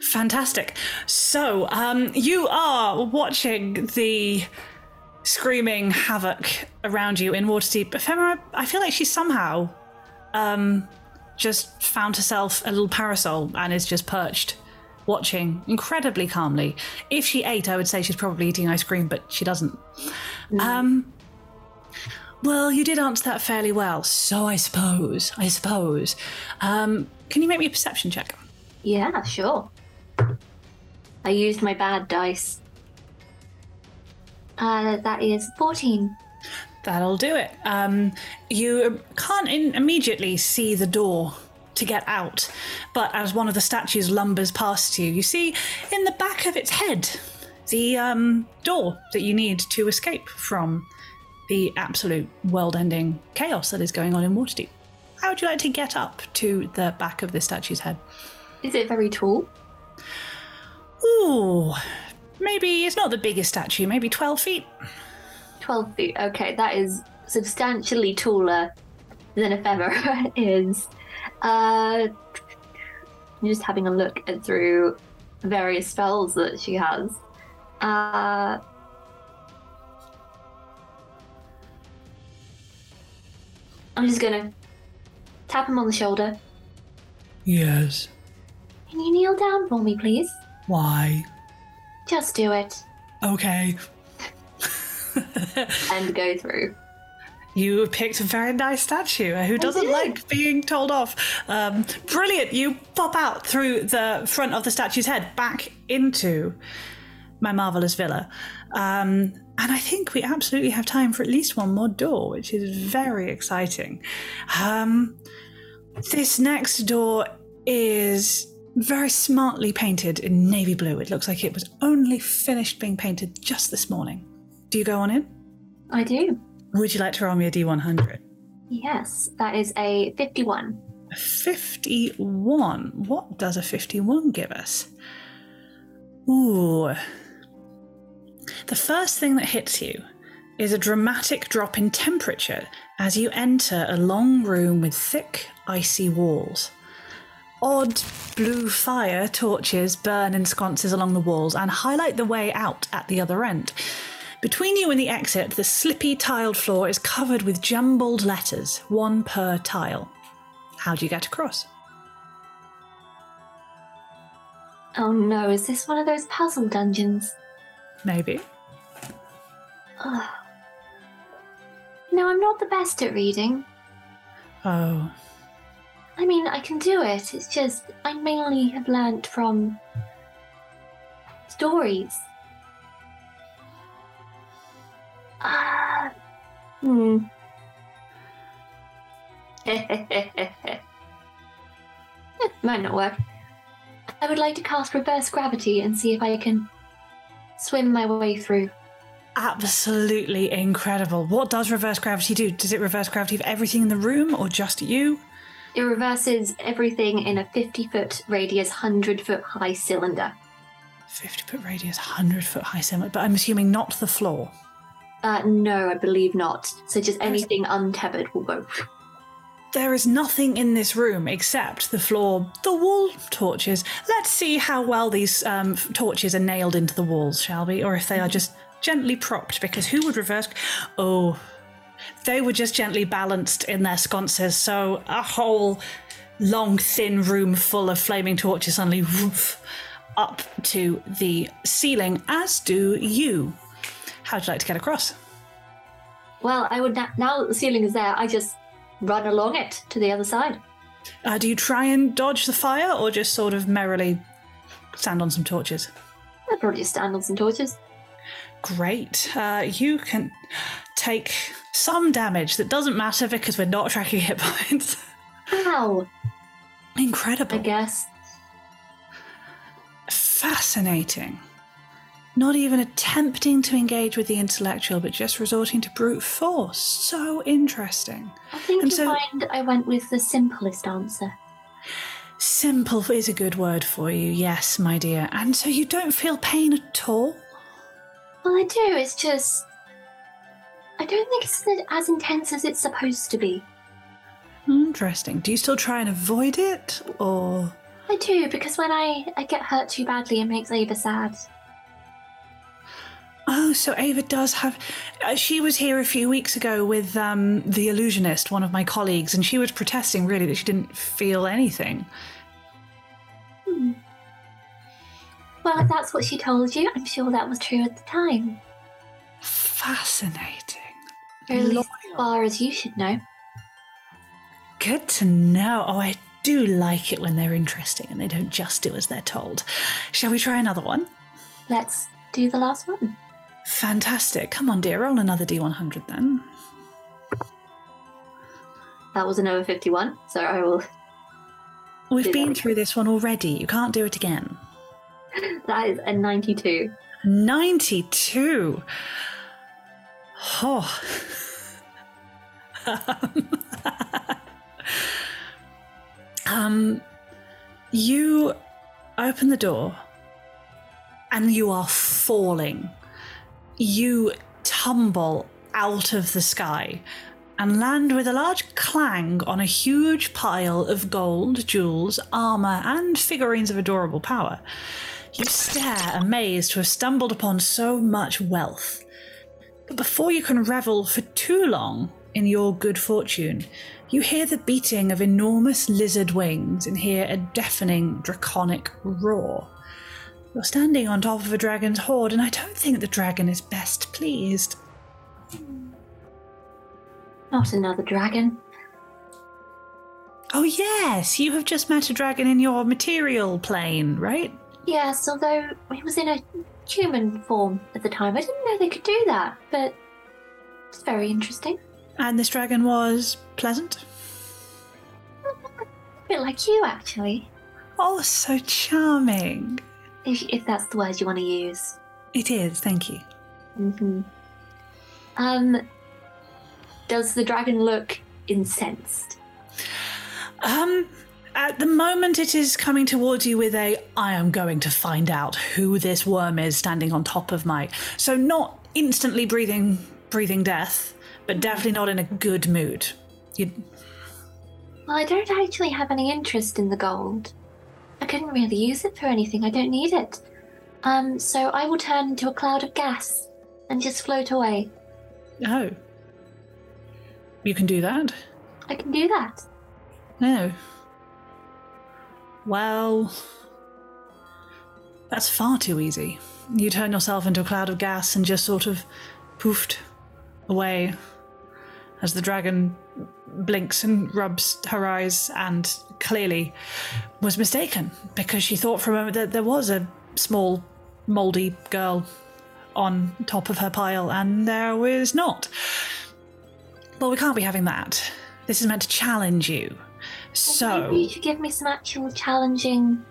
Fantastic. So, um, you are watching the screaming havoc around you in Waterdeep. Ephemera, I feel like she somehow um, just found herself a little parasol and is just perched, watching incredibly calmly. If she ate, I would say she's probably eating ice cream, but she doesn't. Um, well, you did answer that fairly well, so I suppose, I suppose. Um, can you make me a perception check? Yeah, sure. I used my bad dice. Uh, that is 14. That'll do it. Um, you can't in- immediately see the door to get out, but as one of the statues lumbers past you, you see in the back of its head the um, door that you need to escape from the absolute world ending chaos that is going on in Waterdeep. How would you like to get up to the back of this statue's head? Is it very tall? Ooh, maybe it's not the biggest statue, maybe 12 feet. 12 feet. Okay, that is substantially taller than Ephemera is. Uh, I'm just having a look at through various spells that she has. Uh, I'm just gonna tap him on the shoulder. Yes. Can you kneel down for me, please? Why? Just do it Okay. and go through. You picked a very nice statue. Who doesn't like being told off? Um, brilliant! You pop out through the front of the statue's head back into my marvelous villa. Um, and I think we absolutely have time for at least one more door, which is very exciting. Um, this next door is very smartly painted in navy blue. It looks like it was only finished being painted just this morning. Do you go on in? I do. Would you like to roll me a d100? Yes, that is a 51. A 51. What does a 51 give us? Ooh. The first thing that hits you is a dramatic drop in temperature as you enter a long room with thick, icy walls. Odd blue fire torches burn in sconces along the walls and highlight the way out at the other end. Between you and the exit, the slippy tiled floor is covered with jumbled letters, one per tile. How do you get across? Oh no, is this one of those puzzle dungeons? Maybe. Ugh. No, I'm not the best at reading. Oh, I mean, I can do it. It's just I mainly have learnt from stories. Ah, hmm. Might not work. I would like to cast reverse gravity and see if I can swim my way through. Absolutely incredible. What does reverse gravity do? Does it reverse gravity of everything in the room or just you? It reverses everything in a 50 foot radius, 100 foot high cylinder. 50 foot radius, 100 foot high cylinder, but I'm assuming not the floor. Uh, no, I believe not. So just anything untethered will go. There is nothing in this room except the floor, the wall torches. Let's see how well these um, torches are nailed into the walls, shall we? Or if they are just gently propped, because who would reverse? Oh, they were just gently balanced in their sconces, so a whole long, thin room full of flaming torches suddenly woof, up to the ceiling, as do you. How'd you like to get across? Well, I would na- now that the ceiling is there, I just run along it to the other side. Uh, do you try and dodge the fire, or just sort of merrily stand on some torches? I'd probably just stand on some torches. Great. Uh, you can take some damage that doesn't matter because we're not tracking hit points. Ow! Incredible. I guess. Fascinating. Not even attempting to engage with the intellectual, but just resorting to brute force. So interesting. I think And you so- find I went with the simplest answer. Simple is a good word for you, yes, my dear. And so you don't feel pain at all? Well, I do. It's just. I don't think it's as intense as it's supposed to be. Interesting. Do you still try and avoid it, or. I do, because when I, I get hurt too badly, it makes Ava sad. Oh, so Ava does have. Uh, she was here a few weeks ago with um, the illusionist, one of my colleagues, and she was protesting really that she didn't feel anything. Well, if that's what she told you, I'm sure that was true at the time. Fascinating. Or at least as far as you should know. Good to know. Oh, I do like it when they're interesting and they don't just do as they're told. Shall we try another one? Let's do the last one. Fantastic. Come on, dear, roll another D100 then. That was an over 51, so I will. We've been that. through this one already. You can't do it again. That is a 92. 92. Oh. um, you open the door and you are falling. You tumble out of the sky and land with a large clang on a huge pile of gold, jewels, armor, and figurines of adorable power. You stare, amazed to have stumbled upon so much wealth. But before you can revel for too long in your good fortune, you hear the beating of enormous lizard wings and hear a deafening draconic roar. You're standing on top of a dragon's hoard, and I don't think the dragon is best pleased. Not another dragon. Oh, yes, you have just met a dragon in your material plane, right? Yes, although he was in a human form at the time. I didn't know they could do that, but it's very interesting. And this dragon was pleasant? A bit like you, actually, Oh, so charming. if, if that's the word you want to use. It is, thank you. hmm Um, does the dragon look incensed? Um, at the moment, it is coming towards you with a I am going to find out who this worm is standing on top of my. So, not instantly breathing, breathing death, but definitely not in a good mood. You, Well, I don't actually have any interest in the gold. I couldn't really use it for anything. I don't need it. Um, so I will turn into a cloud of gas and just float away. oh. You can do that? I can do that. No. Well, that's far too easy. You turn yourself into a cloud of gas and just sort of poofed away as the dragon blinks and rubs her eyes and clearly was mistaken because she thought for a moment that there was a small, mouldy girl on top of her pile and there was not. Well, we can't be having that. This is meant to challenge you. So, Maybe you should give me some actual challenging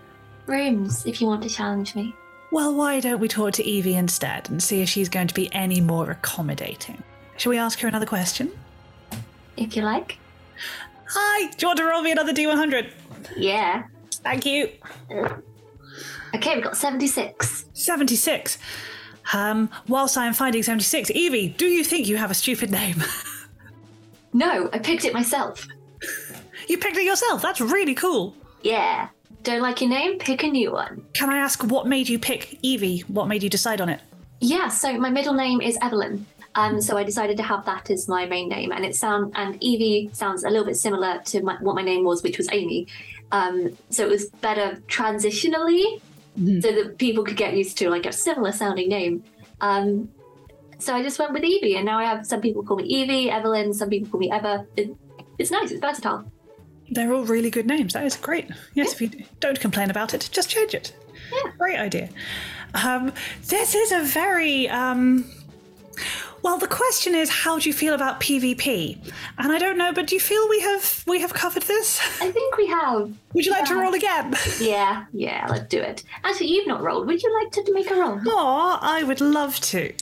rooms if you want to challenge me. well, why don't we talk to Evie instead and see if she's going to be any more accommodating? Shall we ask her another question? If you like. Hi, do you want to roll me another D100? Yeah. Thank you. Okay, we've got 76. 76. Um, whilst I am finding 76, Evie, do you think you have a stupid name? No, I picked it myself. You picked it yourself. That's really cool. Yeah. Don't like your name? Pick a new one. Can I ask what made you pick Evie? What made you decide on it? Yeah, so my middle name is Evelyn. Um, so I decided to have that as my main name, and it sound and Evie sounds a little bit similar to my, what my name was, which was Amy. Um, so it was better transitionally, so that people could get used to like a similar sounding name. Um, so I just went with Evie, and now I have some people call me Evie, Evelyn, some people call me Eva. It, it's nice, it's versatile. They're all really good names. That is great. Yes, if you don't complain about it, just change it. Yeah. Great idea. Um, this is a very. Um, well, the question is, how do you feel about PvP? And I don't know, but do you feel we have we have covered this? I think we have. Would you like to roll again? Yeah, yeah, let's do it. Actually, you've not rolled. Would you like to make a roll? Oh, I would love to.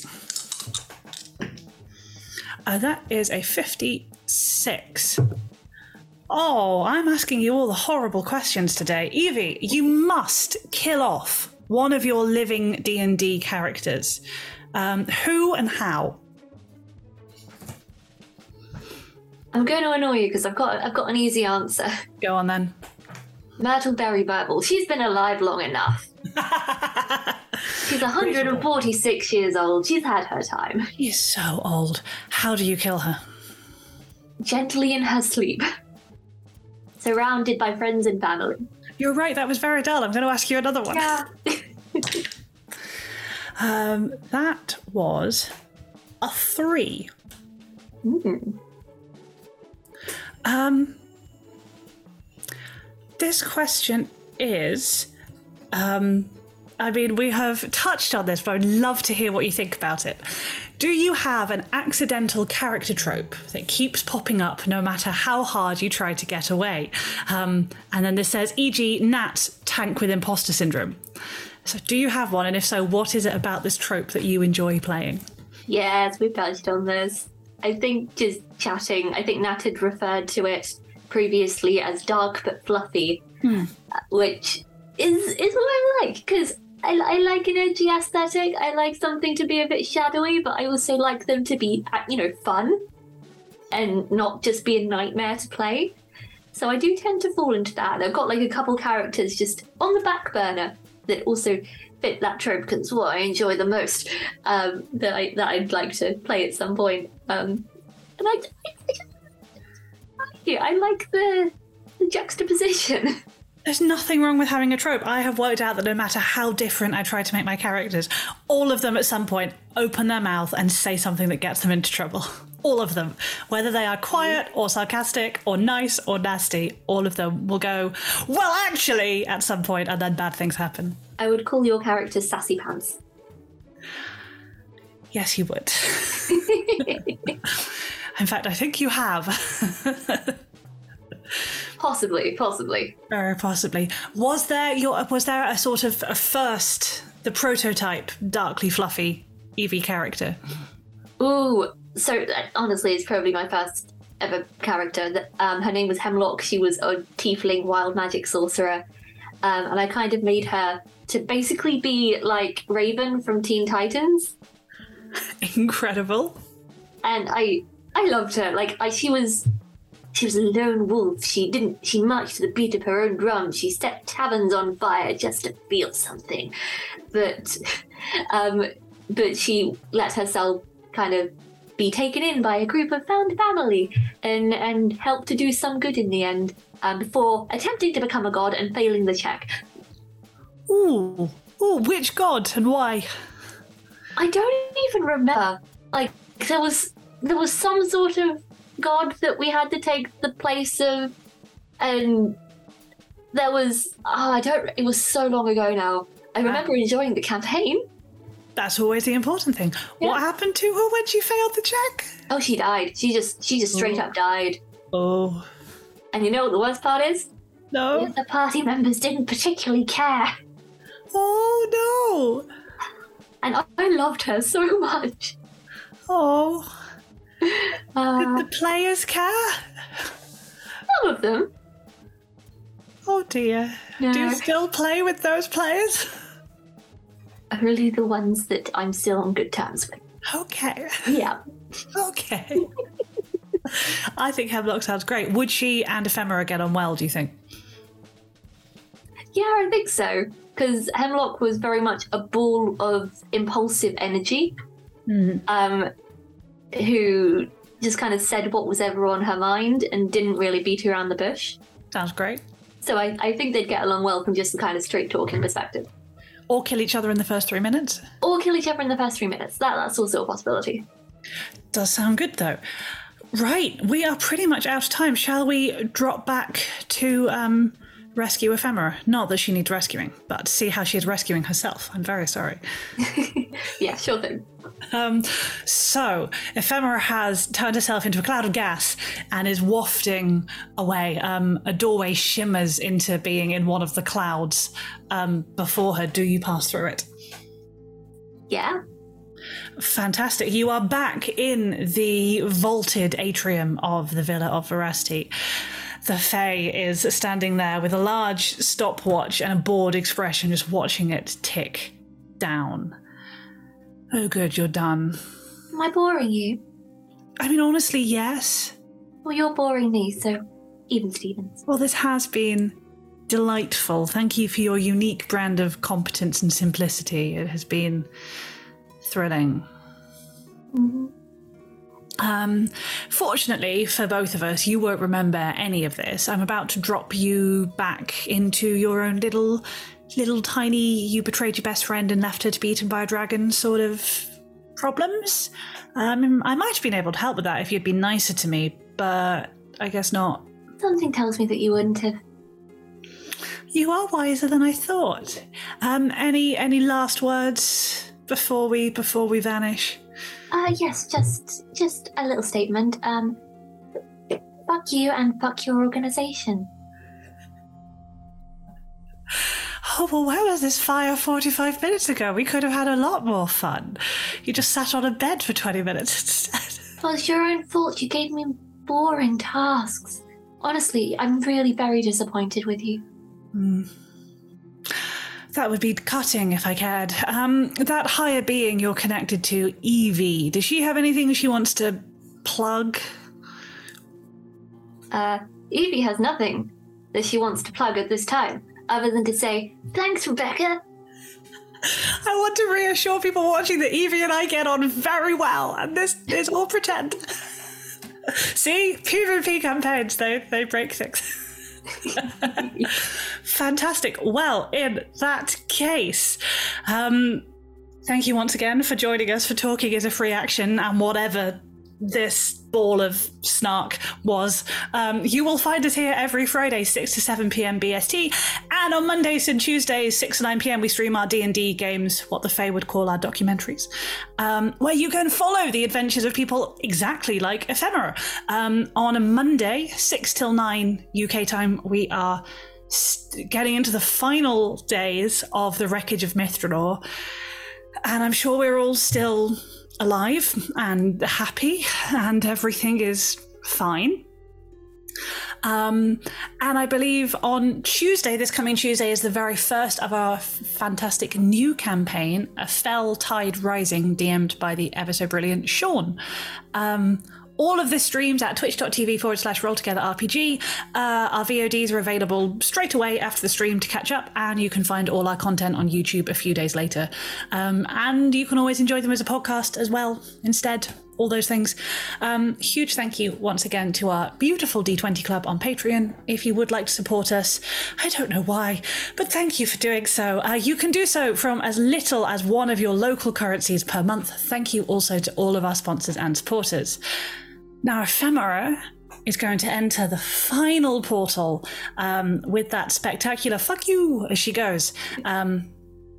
Uh, that is a 56. Oh, I'm asking you all the horrible questions today. Evie, you must kill off one of your living D&D characters. Um, who and how? I'm going to annoy you because I've got I've got an easy answer. Go on then. Myrtle Berry Burble. She's been alive long enough. She's 146 years old. She's had her time. You're so old. How do you kill her? Gently in her sleep. Surrounded by friends and family. You're right, that was very dull. I'm going to ask you another one. Yeah. Um, that was a three. Mm. Um, this question is, um, I mean, we have touched on this, but I'd love to hear what you think about it. Do you have an accidental character trope that keeps popping up no matter how hard you try to get away? Um, and then this says, e.g., Nat tank with imposter syndrome. So, do you have one? And if so, what is it about this trope that you enjoy playing? Yes, we've touched on this. I think just chatting, I think Nat had referred to it previously as dark but fluffy, Hmm. uh, which is is what I like because I, I like an edgy aesthetic. I like something to be a bit shadowy, but I also like them to be uh, you know fun and not just be a nightmare to play. So I do tend to fall into that. I've got like a couple characters just on the back burner that also fit that trope because it's what I enjoy the most. Um, that I that I'd like to play at some point. Um, and I, I, I just like. I like the the juxtaposition. There's nothing wrong with having a trope. I have worked out that no matter how different I try to make my characters, all of them at some point open their mouth and say something that gets them into trouble. All of them. Whether they are quiet or sarcastic or nice or nasty, all of them will go, well, actually, at some point, and then bad things happen. I would call your character Sassy Pants. Yes, you would. In fact, I think you have. Possibly, possibly. Very possibly. Was there your was there a sort of a first, the prototype, darkly fluffy Evie character? Ooh, so uh, honestly, it's probably my first ever character. Um, her name was Hemlock. She was a tiefling wild magic sorcerer, um, and I kind of made her to basically be like Raven from Teen Titans. Incredible. and I I loved her. Like I, she was she was a lone wolf. She didn't she marched to the beat of her own drum. She set taverns on fire just to feel something. But um but she let herself kind of be taken in by a group of found family and and help to do some good in the end. Um, before attempting to become a god and failing the check. Ooh, ooh, which god and why? I don't even remember. Like there was there was some sort of god that we had to take the place of, and there was oh I don't. It was so long ago now. I remember enjoying the campaign. That's always the important thing. What happened to her when she failed the check? Oh, she died. She just she just straight oh. up died. Oh. And you know what the worst part is? No. The party members didn't particularly care. Oh no. And I loved her so much. Oh. Uh, Did the players care? some of them. Oh dear. No. Do you still play with those players? Only the ones that I'm still on good terms with. Okay. Yeah. Okay. I think Hemlock sounds great. Would she and Ephemera get on well, do you think? Yeah, I think so. Because Hemlock was very much a ball of impulsive energy, um, who just kind of said what was ever on her mind and didn't really beat around the bush. Sounds great. So I, I think they'd get along well from just the kind of straight talking perspective. Or kill each other in the first three minutes. Or kill each other in the first three minutes. That that's also a possibility. Does sound good though. Right, we are pretty much out of time. Shall we drop back to um, rescue Ephemera? Not that she needs rescuing, but see how she is rescuing herself. I'm very sorry. Yeah, sure thing. Um, so, Ephemera has turned herself into a cloud of gas and is wafting away. Um, a doorway shimmers into being in one of the clouds um, before her. Do you pass through it? Yeah. Fantastic. You are back in the vaulted atrium of the Villa of Veracity. The Fae is standing there with a large stopwatch and a bored expression, just watching it tick down. Oh, good, you're done. Am I boring you? I mean, honestly, yes. Well, you're boring me, so even Stevens. Well, this has been delightful. Thank you for your unique brand of competence and simplicity. It has been thrilling. Mm-hmm. Um, fortunately for both of us, you won't remember any of this. I'm about to drop you back into your own little, little tiny, you betrayed your best friend and left her to be eaten by a dragon sort of problems. Um, I might have been able to help with that if you'd been nicer to me, but I guess not. Something tells me that you wouldn't have. You are wiser than I thought. Um, any any last words before we before we vanish? Uh, yes, just just a little statement. Um, fuck you and fuck your organization. Oh well, where was this fire forty-five minutes ago? We could have had a lot more fun. You just sat on a bed for twenty minutes instead. Well, it's your own fault. You gave me boring tasks. Honestly, I'm really very disappointed with you. That would be cutting if I cared. Um, that higher being you're connected to, Evie. Does she have anything she wants to plug? Uh, Evie has nothing that she wants to plug at this time, other than to say, thanks, Rebecca. I want to reassure people watching that Evie and I get on very well, and this is all pretend. See, PvP campaigns, they, they break things. Fantastic. Well, in that case, um, thank you once again for joining us for Talking is a Free Action and whatever this ball of snark was. Um, you will find us here every Friday, 6 to 7 p.m. BST, and on Mondays and Tuesdays, 6 to 9 p.m. we stream our D&D games, what the Fae would call our documentaries, um, where you can follow the adventures of people exactly like Ephemera. Um, on a Monday, 6 till 9 UK time, we are st- getting into the final days of the wreckage of Mithranor, and I'm sure we're all still alive and happy, and everything is fine. Um, and I believe on Tuesday, this coming Tuesday, is the very first of our f- fantastic new campaign, A Fell Tide Rising, DM'd by the ever so brilliant Sean. Um, all of the streams at twitch.tv forward slash roll together RPG. Uh, our VODs are available straight away after the stream to catch up, and you can find all our content on YouTube a few days later. Um, and you can always enjoy them as a podcast as well, instead. All those things. Um, huge thank you once again to our beautiful D20 Club on Patreon. If you would like to support us, I don't know why, but thank you for doing so. Uh, you can do so from as little as one of your local currencies per month. Thank you also to all of our sponsors and supporters. Now, Ephemera is going to enter the final portal um, with that spectacular fuck you as she goes. Um,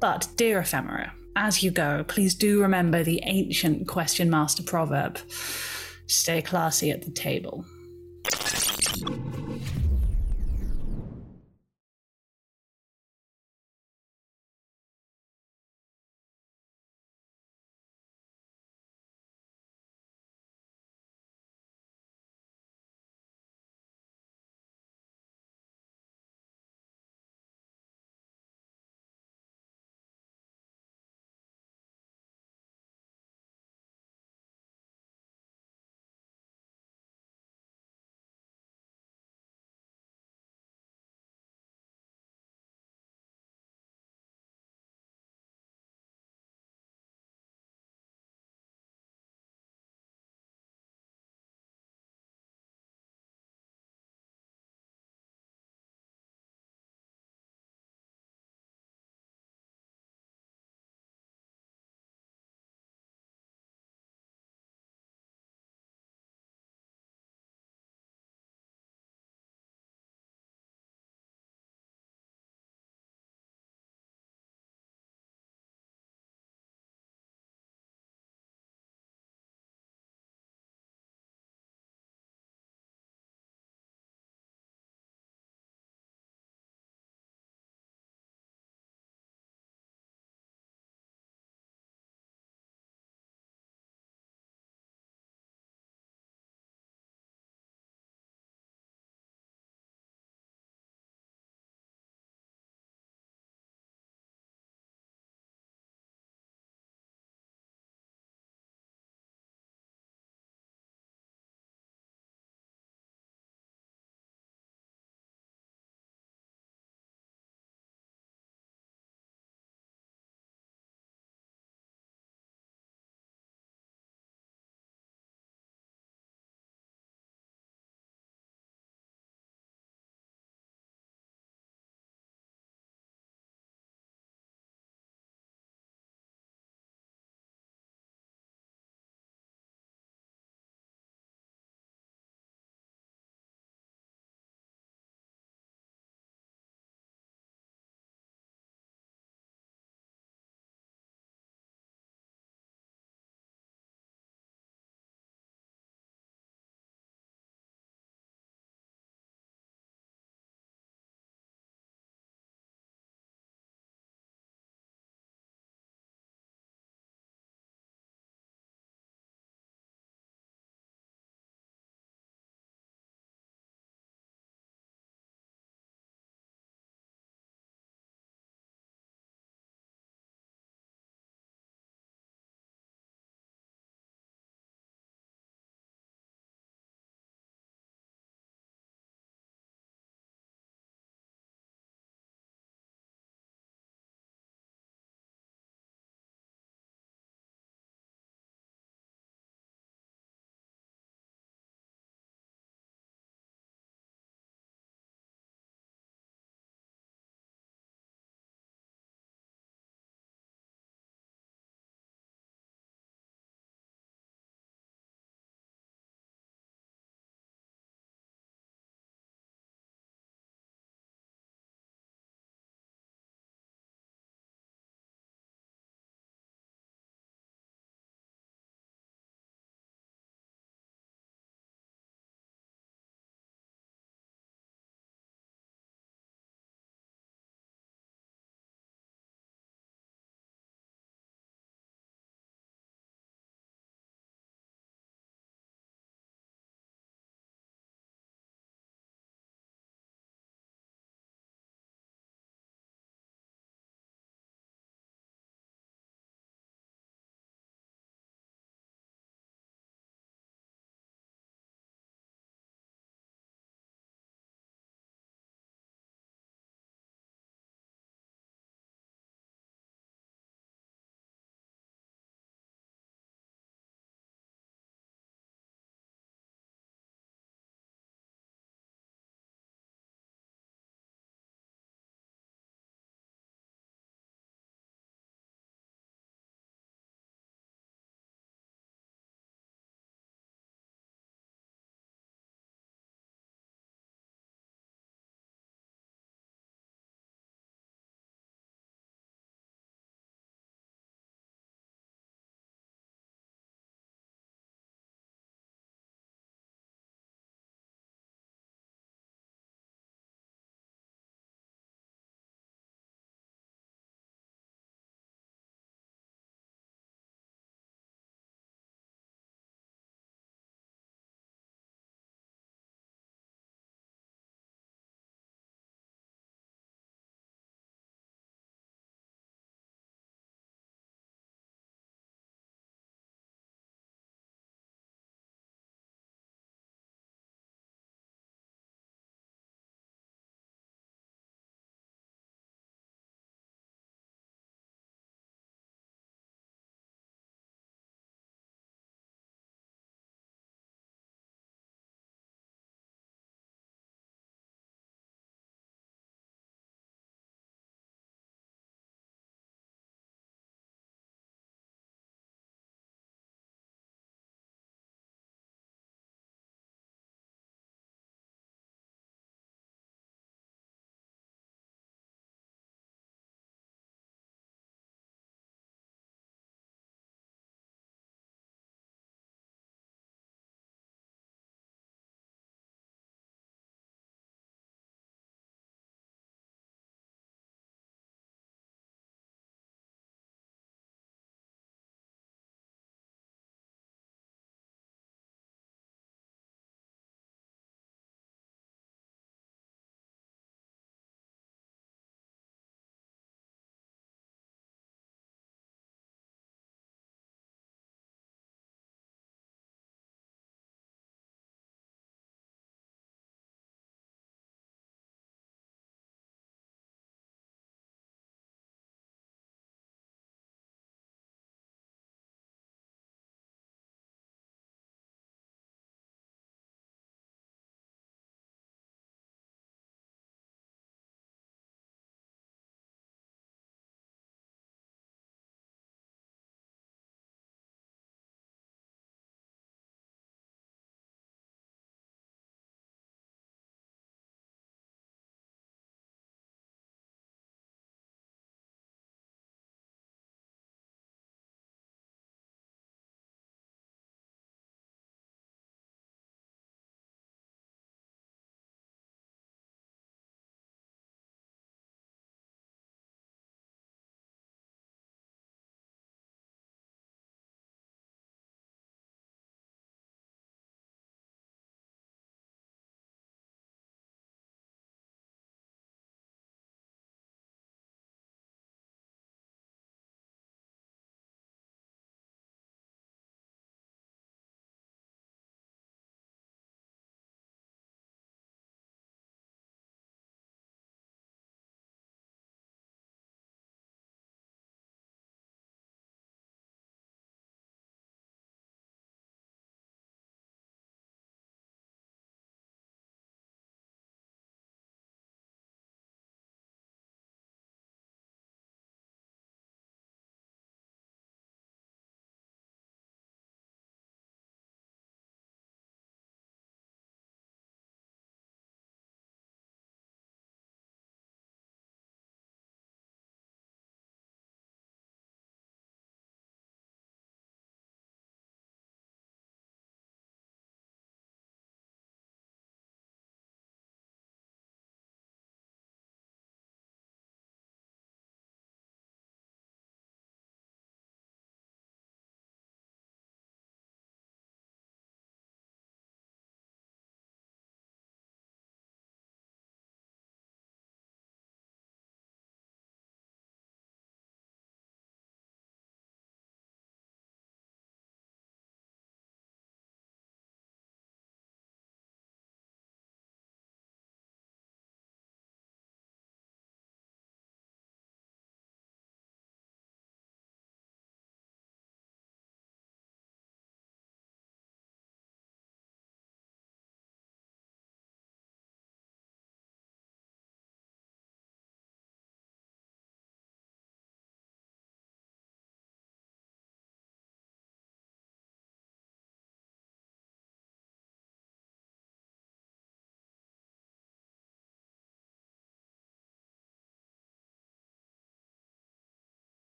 but, dear Ephemera, as you go, please do remember the ancient question master proverb stay classy at the table.